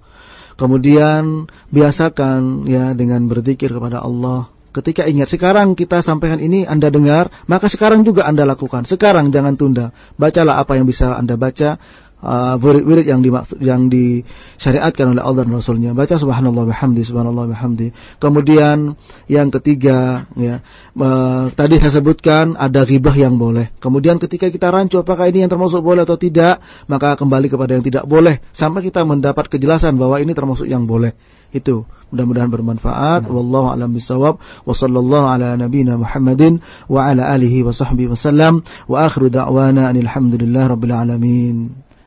Kemudian biasakan ya dengan berzikir kepada Allah. Ketika ingat sekarang kita sampaikan ini Anda dengar, maka sekarang juga Anda lakukan. Sekarang jangan tunda. Bacalah apa yang bisa Anda baca uh, wirid yang dimaksud yang disyariatkan oleh Allah dan Rasulnya. Baca subhanallah bihamdi, subhanallah bihamdi. Kemudian yang ketiga ya, uh, tadi saya sebutkan ada ghibah yang boleh. Kemudian ketika kita rancu apakah ini yang termasuk boleh atau tidak, maka kembali kepada yang tidak boleh sampai kita mendapat kejelasan bahwa ini termasuk yang boleh. Itu mudah-mudahan bermanfaat. Hmm. Wallahu a'lam bishawab. Wa sallallahu ala nabiyyina Muhammadin wa ala alihi wa sahbihi wasallam. Wa akhiru da'wana alhamdulillah rabbil alamin.